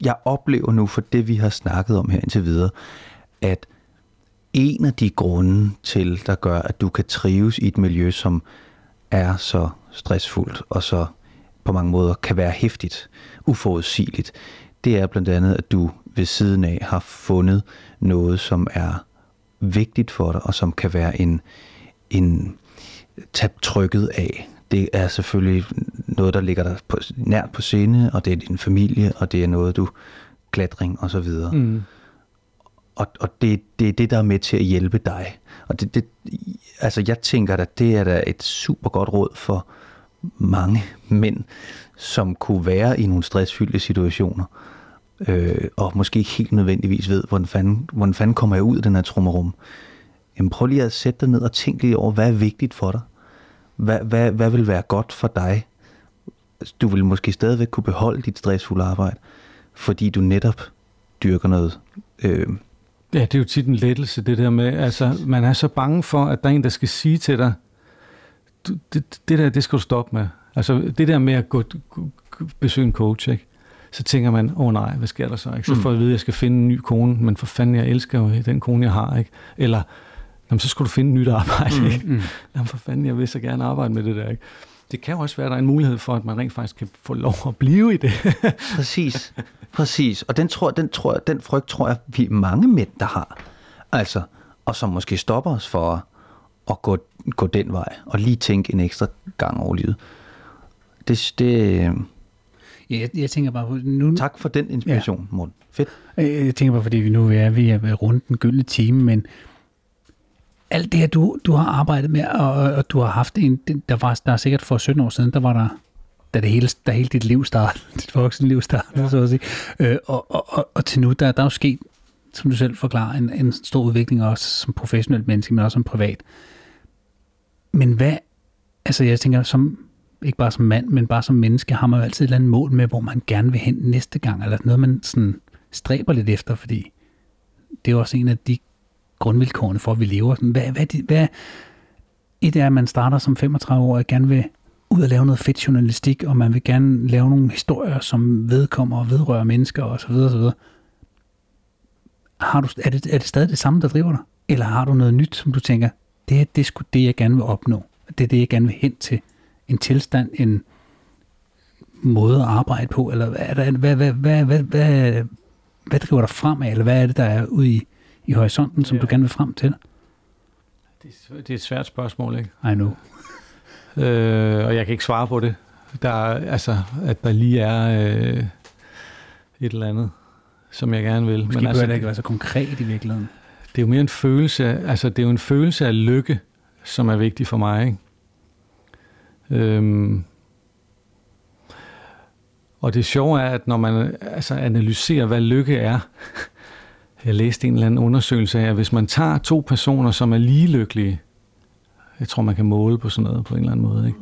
C: jeg oplever nu for det, vi har snakket om her indtil videre, at en af de grunde til, der gør, at du kan trives i et miljø, som er så stressfuldt og så på mange måder kan være hæftigt, uforudsigeligt, det er blandt andet, at du ved siden af har fundet noget, som er vigtigt for dig, og som kan være en, en tab trykket af. Det er selvfølgelig noget, der ligger dig på, nært på sinde, og det er din familie, og det er noget, du klatring og så videre. Mm. Og, og det, det er det, der er med til at hjælpe dig. Og det, det, altså jeg tænker, at det er da et super godt råd for mange mænd, som kunne være i nogle stressfyldte situationer, øh, og måske ikke helt nødvendigvis ved, hvordan fanden, hvordan fanden kommer jeg ud af den her trummerum. Jamen prøv lige at sætte dig ned og tænke lige over, hvad er vigtigt for dig? Hvad, hvad, hvad vil være godt for dig? Du vil måske stadigvæk kunne beholde dit stressfulde arbejde, fordi du netop dyrker noget. Øh,
A: ja, det er jo tit en lettelse, det der med, altså man er så bange for, at der er en, der skal sige til dig, du, det, det der, det skal du stoppe med. Altså det der med at gå, besøge en coach, ikke? så tænker man, åh oh, nej, hvad sker der så? Ikke? Så får jeg at vide, at jeg skal finde en ny kone, men for fanden, jeg elsker jo den kone, jeg har. Ikke? Eller, jamen, så skulle du finde et nyt arbejde. Mm, ikke? Mm. Jamen for fanden, jeg vil så gerne arbejde med det der. Ikke? Det kan jo også være, at der er en mulighed for, at man rent faktisk kan få lov at blive i det.
C: præcis, præcis. Og den, tror, den, tror, den frygt tror jeg, vi mange mænd, der har. Altså, og som måske stopper os for at gå, gå den vej, og lige tænke en ekstra gang over livet. Det, det,
B: Ja, jeg, jeg tænker bare på... Nu,
C: tak for den inspiration, ja. Morten. Fedt.
B: Jeg tænker bare, fordi vi nu er ved at runde den gyldne time, men alt det her, du, du har arbejdet med, og, og du har haft en... Der var der er sikkert for 17 år siden, der var der da det hele, da hele dit liv startede, dit voksenliv startede, ja. så at sige. Øh, og, og, og, og til nu, der, der er jo sket, som du selv forklarer, en, en stor udvikling også som professionelt menneske, men også som privat. Men hvad, altså jeg tænker, som, ikke bare som mand, men bare som menneske, har man jo altid et eller andet mål med, hvor man gerne vil hen næste gang, eller noget, man sådan stræber lidt efter, fordi det er jo også en af de grundvilkårene for, at vi lever. Hvad, hvad, hvad, et er, at man starter som 35 år og gerne vil ud og lave noget fedt journalistik, og man vil gerne lave nogle historier, som vedkommer og vedrører mennesker osv. osv. Har du, er, det, er det stadig det samme, der driver dig? Eller har du noget nyt, som du tænker, det er det, sgu det, jeg gerne vil opnå. Det er det, jeg gerne vil hen til en tilstand, en måde at arbejde på, eller er hvad, hvad, hvad, hvad, hvad, hvad driver dig fremad, eller hvad er det, der er ude i, i horisonten, som ja. du gerne vil frem til?
A: Det er, et svært spørgsmål, ikke?
B: I know.
A: øh, og jeg kan ikke svare på det. Der er, altså, at der lige er øh, et eller andet, som jeg gerne vil.
B: Måske Men altså, det ikke være så konkret i virkeligheden.
A: Det er jo mere en følelse, altså det er jo en følelse af lykke, som er vigtig for mig, ikke? Øhm, og det sjove er, at når man altså, analyserer, hvad lykke er, jeg læste en eller anden undersøgelse af, at hvis man tager to personer, som er lige lykkelige, jeg tror, man kan måle på sådan noget på en eller anden måde, ikke?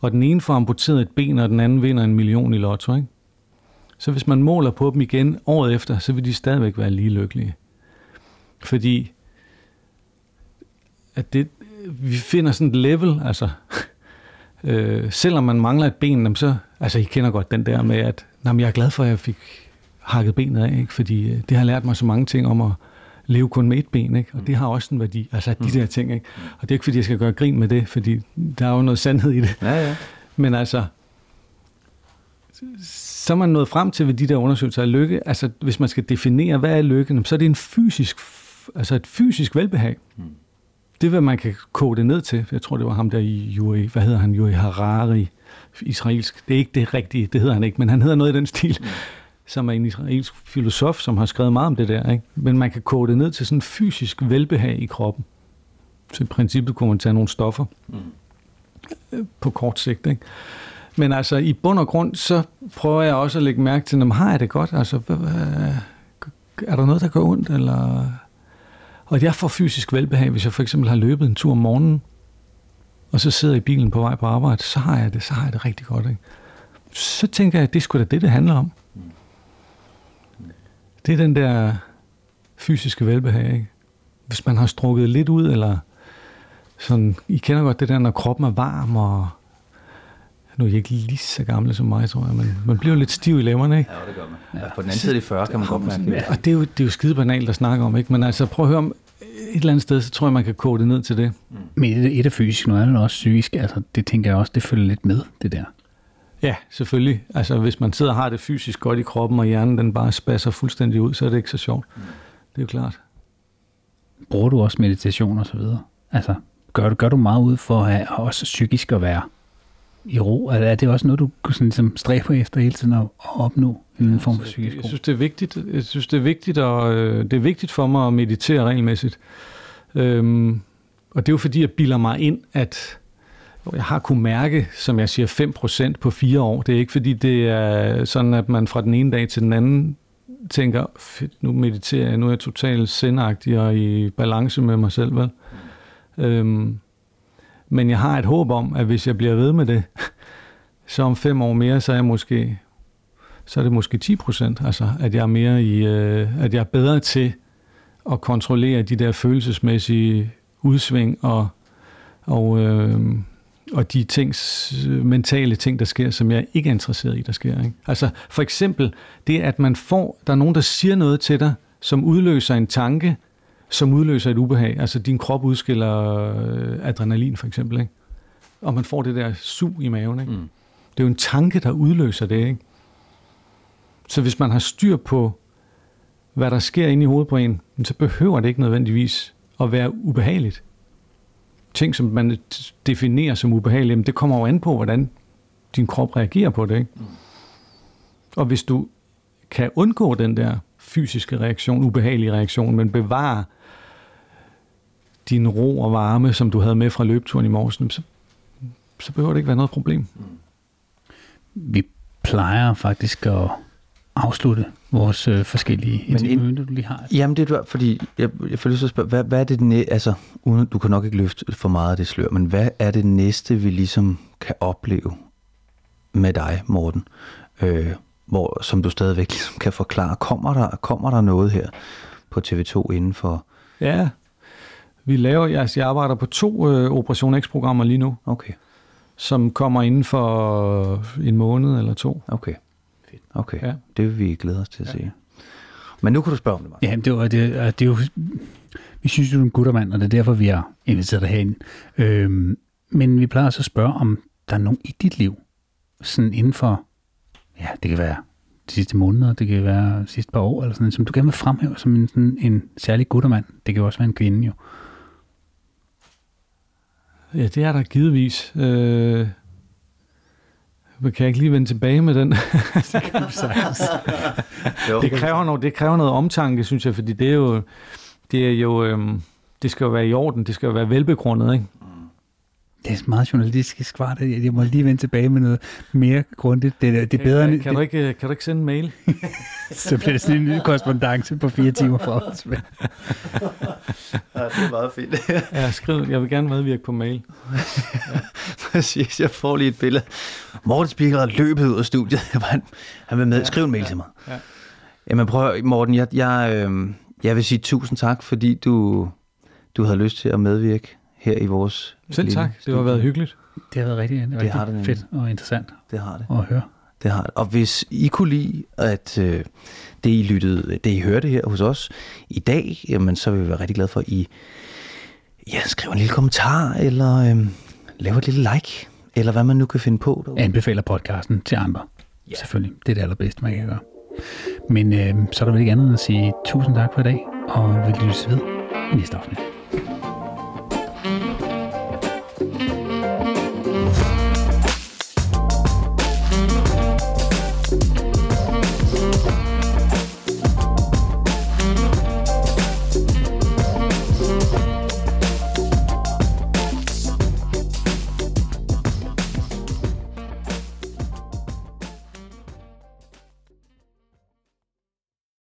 A: og den ene får amputeret et ben, og den anden vinder en million i lotto, ikke? så hvis man måler på dem igen året efter, så vil de stadigvæk være lige lykkelige. Fordi at det, vi finder sådan et level, altså Øh, selvom man mangler et ben, så, altså I kender godt den der med, at jamen, jeg er glad for, at jeg fik hakket benet af, ikke? fordi øh, det har lært mig så mange ting om at leve kun med et ben, ikke? og det har også en værdi, altså de mm. der ting. Ikke? Og det er ikke, fordi jeg skal gøre grin med det, fordi der er jo noget sandhed i det.
C: Ja, ja.
A: Men altså, så er man nået frem til ved de der undersøgelser af lykke, altså hvis man skal definere, hvad er lykke, så er det en fysisk, altså et fysisk velbehag. Mm det, hvad man kan kode det ned til, jeg tror, det var ham der i Yuri, hvad hedder han, Yuri Harari, israelsk, det er ikke det rigtige, det hedder han ikke, men han hedder noget i den stil, mm. Som er en israelsk filosof, som har skrevet meget om det der, ikke? men man kan kode det ned til sådan en fysisk velbehag i kroppen. Så i princippet kunne man tage nogle stoffer mm. på kort sigt, ikke? Men altså, i bund og grund, så prøver jeg også at lægge mærke til, har jeg det godt? Altså, er der noget, der går ondt, eller og jeg får fysisk velbehag, hvis jeg for eksempel har løbet en tur om morgenen, og så sidder jeg i bilen på vej på arbejde, så har jeg det, så har jeg det rigtig godt. Ikke? Så tænker jeg, at det sgu da det, det handler om. Det er den der fysiske velbehag. Ikke? Hvis man har strukket lidt ud, eller sådan, I kender godt det der, når kroppen er varm, og nu er I ikke lige så gamle som mig, tror jeg, men man bliver jo lidt stiv i lemmerne, ikke?
C: Ja, det gør man. Ja, på den anden side af de 40 kan man godt mærke det.
A: Og det er, jo, det er jo skide banalt at snakke om, ikke? Men altså, prøv at høre om, et eller andet sted, så tror jeg, man kan koge det ned til det.
B: Men et, et er fysisk, noget andet er også psykisk. Altså, det tænker jeg også, det følger lidt med, det der.
A: Ja, selvfølgelig. Altså, hvis man sidder og har det fysisk godt i kroppen, og hjernen den bare spasser fuldstændig ud, så er det ikke så sjovt. Det er jo klart.
B: Bruger du også meditation og så videre? Altså, gør, du- gør du meget ud for at have, også psykisk at være i ro? Er, er det også noget, du sådan, ligesom stræber efter hele tiden at, at opnå en anden form for psykisk
A: Jeg
B: ro?
A: synes, det er vigtigt. Jeg synes, det er vigtigt, og øh, det er vigtigt for mig at meditere regelmæssigt. Øhm, og det er jo fordi, jeg bilder mig ind, at jeg har kunnet mærke, som jeg siger, 5% på fire år. Det er ikke fordi, det er sådan, at man fra den ene dag til den anden tænker, fedt, nu mediterer jeg, nu er jeg totalt sindagtig og i balance med mig selv, vel? Øhm, men jeg har et håb om, at hvis jeg bliver ved med det, så om fem år mere, så er jeg måske så er det måske 10 procent, altså at jeg er mere i, øh, at jeg er bedre til at kontrollere de der følelsesmæssige udsving og, og, øh, og de tings, mentale ting, der sker, som jeg ikke er interesseret i, der sker. Ikke? Altså for eksempel det, at man får, der er nogen, der siger noget til dig, som udløser en tanke, som udløser et ubehag. Altså din krop udskiller øh, adrenalin for eksempel, ikke? og man får det der sug i maven. Ikke?
C: Mm.
A: Det er jo en tanke, der udløser det, ikke? Så hvis man har styr på, hvad der sker inde i hovedet på en, så behøver det ikke nødvendigvis at være ubehageligt. Ting, som man definerer som ubehagelige, jamen det kommer jo an på, hvordan din krop reagerer på det, ikke? Og hvis du kan undgå den der fysiske reaktion, ubehagelige reaktion, men bevare din ro og varme, som du havde med fra løbeturen i morgen, så, så behøver det ikke være noget problem.
B: Vi plejer faktisk at afslutte vores øh, forskellige interviewer, du lige har.
C: Jamen det er fordi jeg, jeg får lyst til at spørge, hvad, hvad er det næ- altså, uden, du kan nok ikke løfte for meget af det slør, men hvad er det næste, vi ligesom kan opleve med dig, Morten, øh, hvor, som du stadigvæk ligesom kan forklare, kommer der, kommer der noget her på TV2 inden for,
A: Ja, vi laver, altså jeg arbejder på to øh, Operation X-programmer lige nu,
C: okay,
A: som kommer inden for en måned eller to.
C: okay, fedt, okay,
A: Ja.
C: det vil vi glæde os til at ja. se. Men nu kan du spørge om det, Martin.
B: Ja, det, var, det, det er jo, vi synes, du er en guttermand, og det er derfor, vi har inviteret dig herind. Øhm, men vi plejer også at spørge, om der er nogen i dit liv, sådan inden for, ja, det kan være de sidste måneder, det kan være de sidste par år, eller sådan, som du gerne vil fremhæve som en, sådan, en særlig guttermand. Det kan jo også være en kvinde, jo.
A: Ja, det er der givetvis. Øh, men kan jeg ikke lige vende tilbage med den? det kan.
C: Jo.
A: det, kræver noget, det kræver noget omtanke, synes jeg, fordi det er jo, det er jo, øhm, det skal jo være i orden, det skal jo være velbegrundet, ikke?
B: Det er meget journalistisk svar, jeg må lige vende tilbage med noget mere grundigt. Det, er- det er bedre,
A: kan,
B: end,
A: kan, du ikke, kan du ikke sende en mail?
B: så bliver det sådan en ny korrespondence på fire timer for os.
C: Ja, det er meget fint.
A: Ja, skriv, jeg vil gerne medvirke på mail.
C: Præcis, jeg får lige et billede. Morten Spieker er løbet ud af studiet. Han, han vil med. Skriv en mail til mig.
A: Ja.
C: Jamen prøv, Morten, jeg, jeg, øh, jeg vil sige tusind tak, fordi du, du havde lyst til at medvirke her i vores
A: Selv
C: lille
A: tak, det har været hyggeligt.
B: Det har været rigtig, rigtig
C: har det
B: fedt og interessant
C: Det har det.
B: at høre.
C: Det har det. Og hvis I kunne lide, at øh, det I lyttede, det I hørte her hos os i dag, jamen så vil vi være rigtig glade for, at I ja, skriver en lille kommentar, eller øh, laver et lille like, eller hvad man nu kan finde på. derude.
B: Anbefaler podcasten til andre. Ja. Selvfølgelig. Det er det allerbedste, man kan gøre. Men øh, så er der vel ikke andet end at sige tusind tak for i dag, og vi lyttes ved i næste afsnit.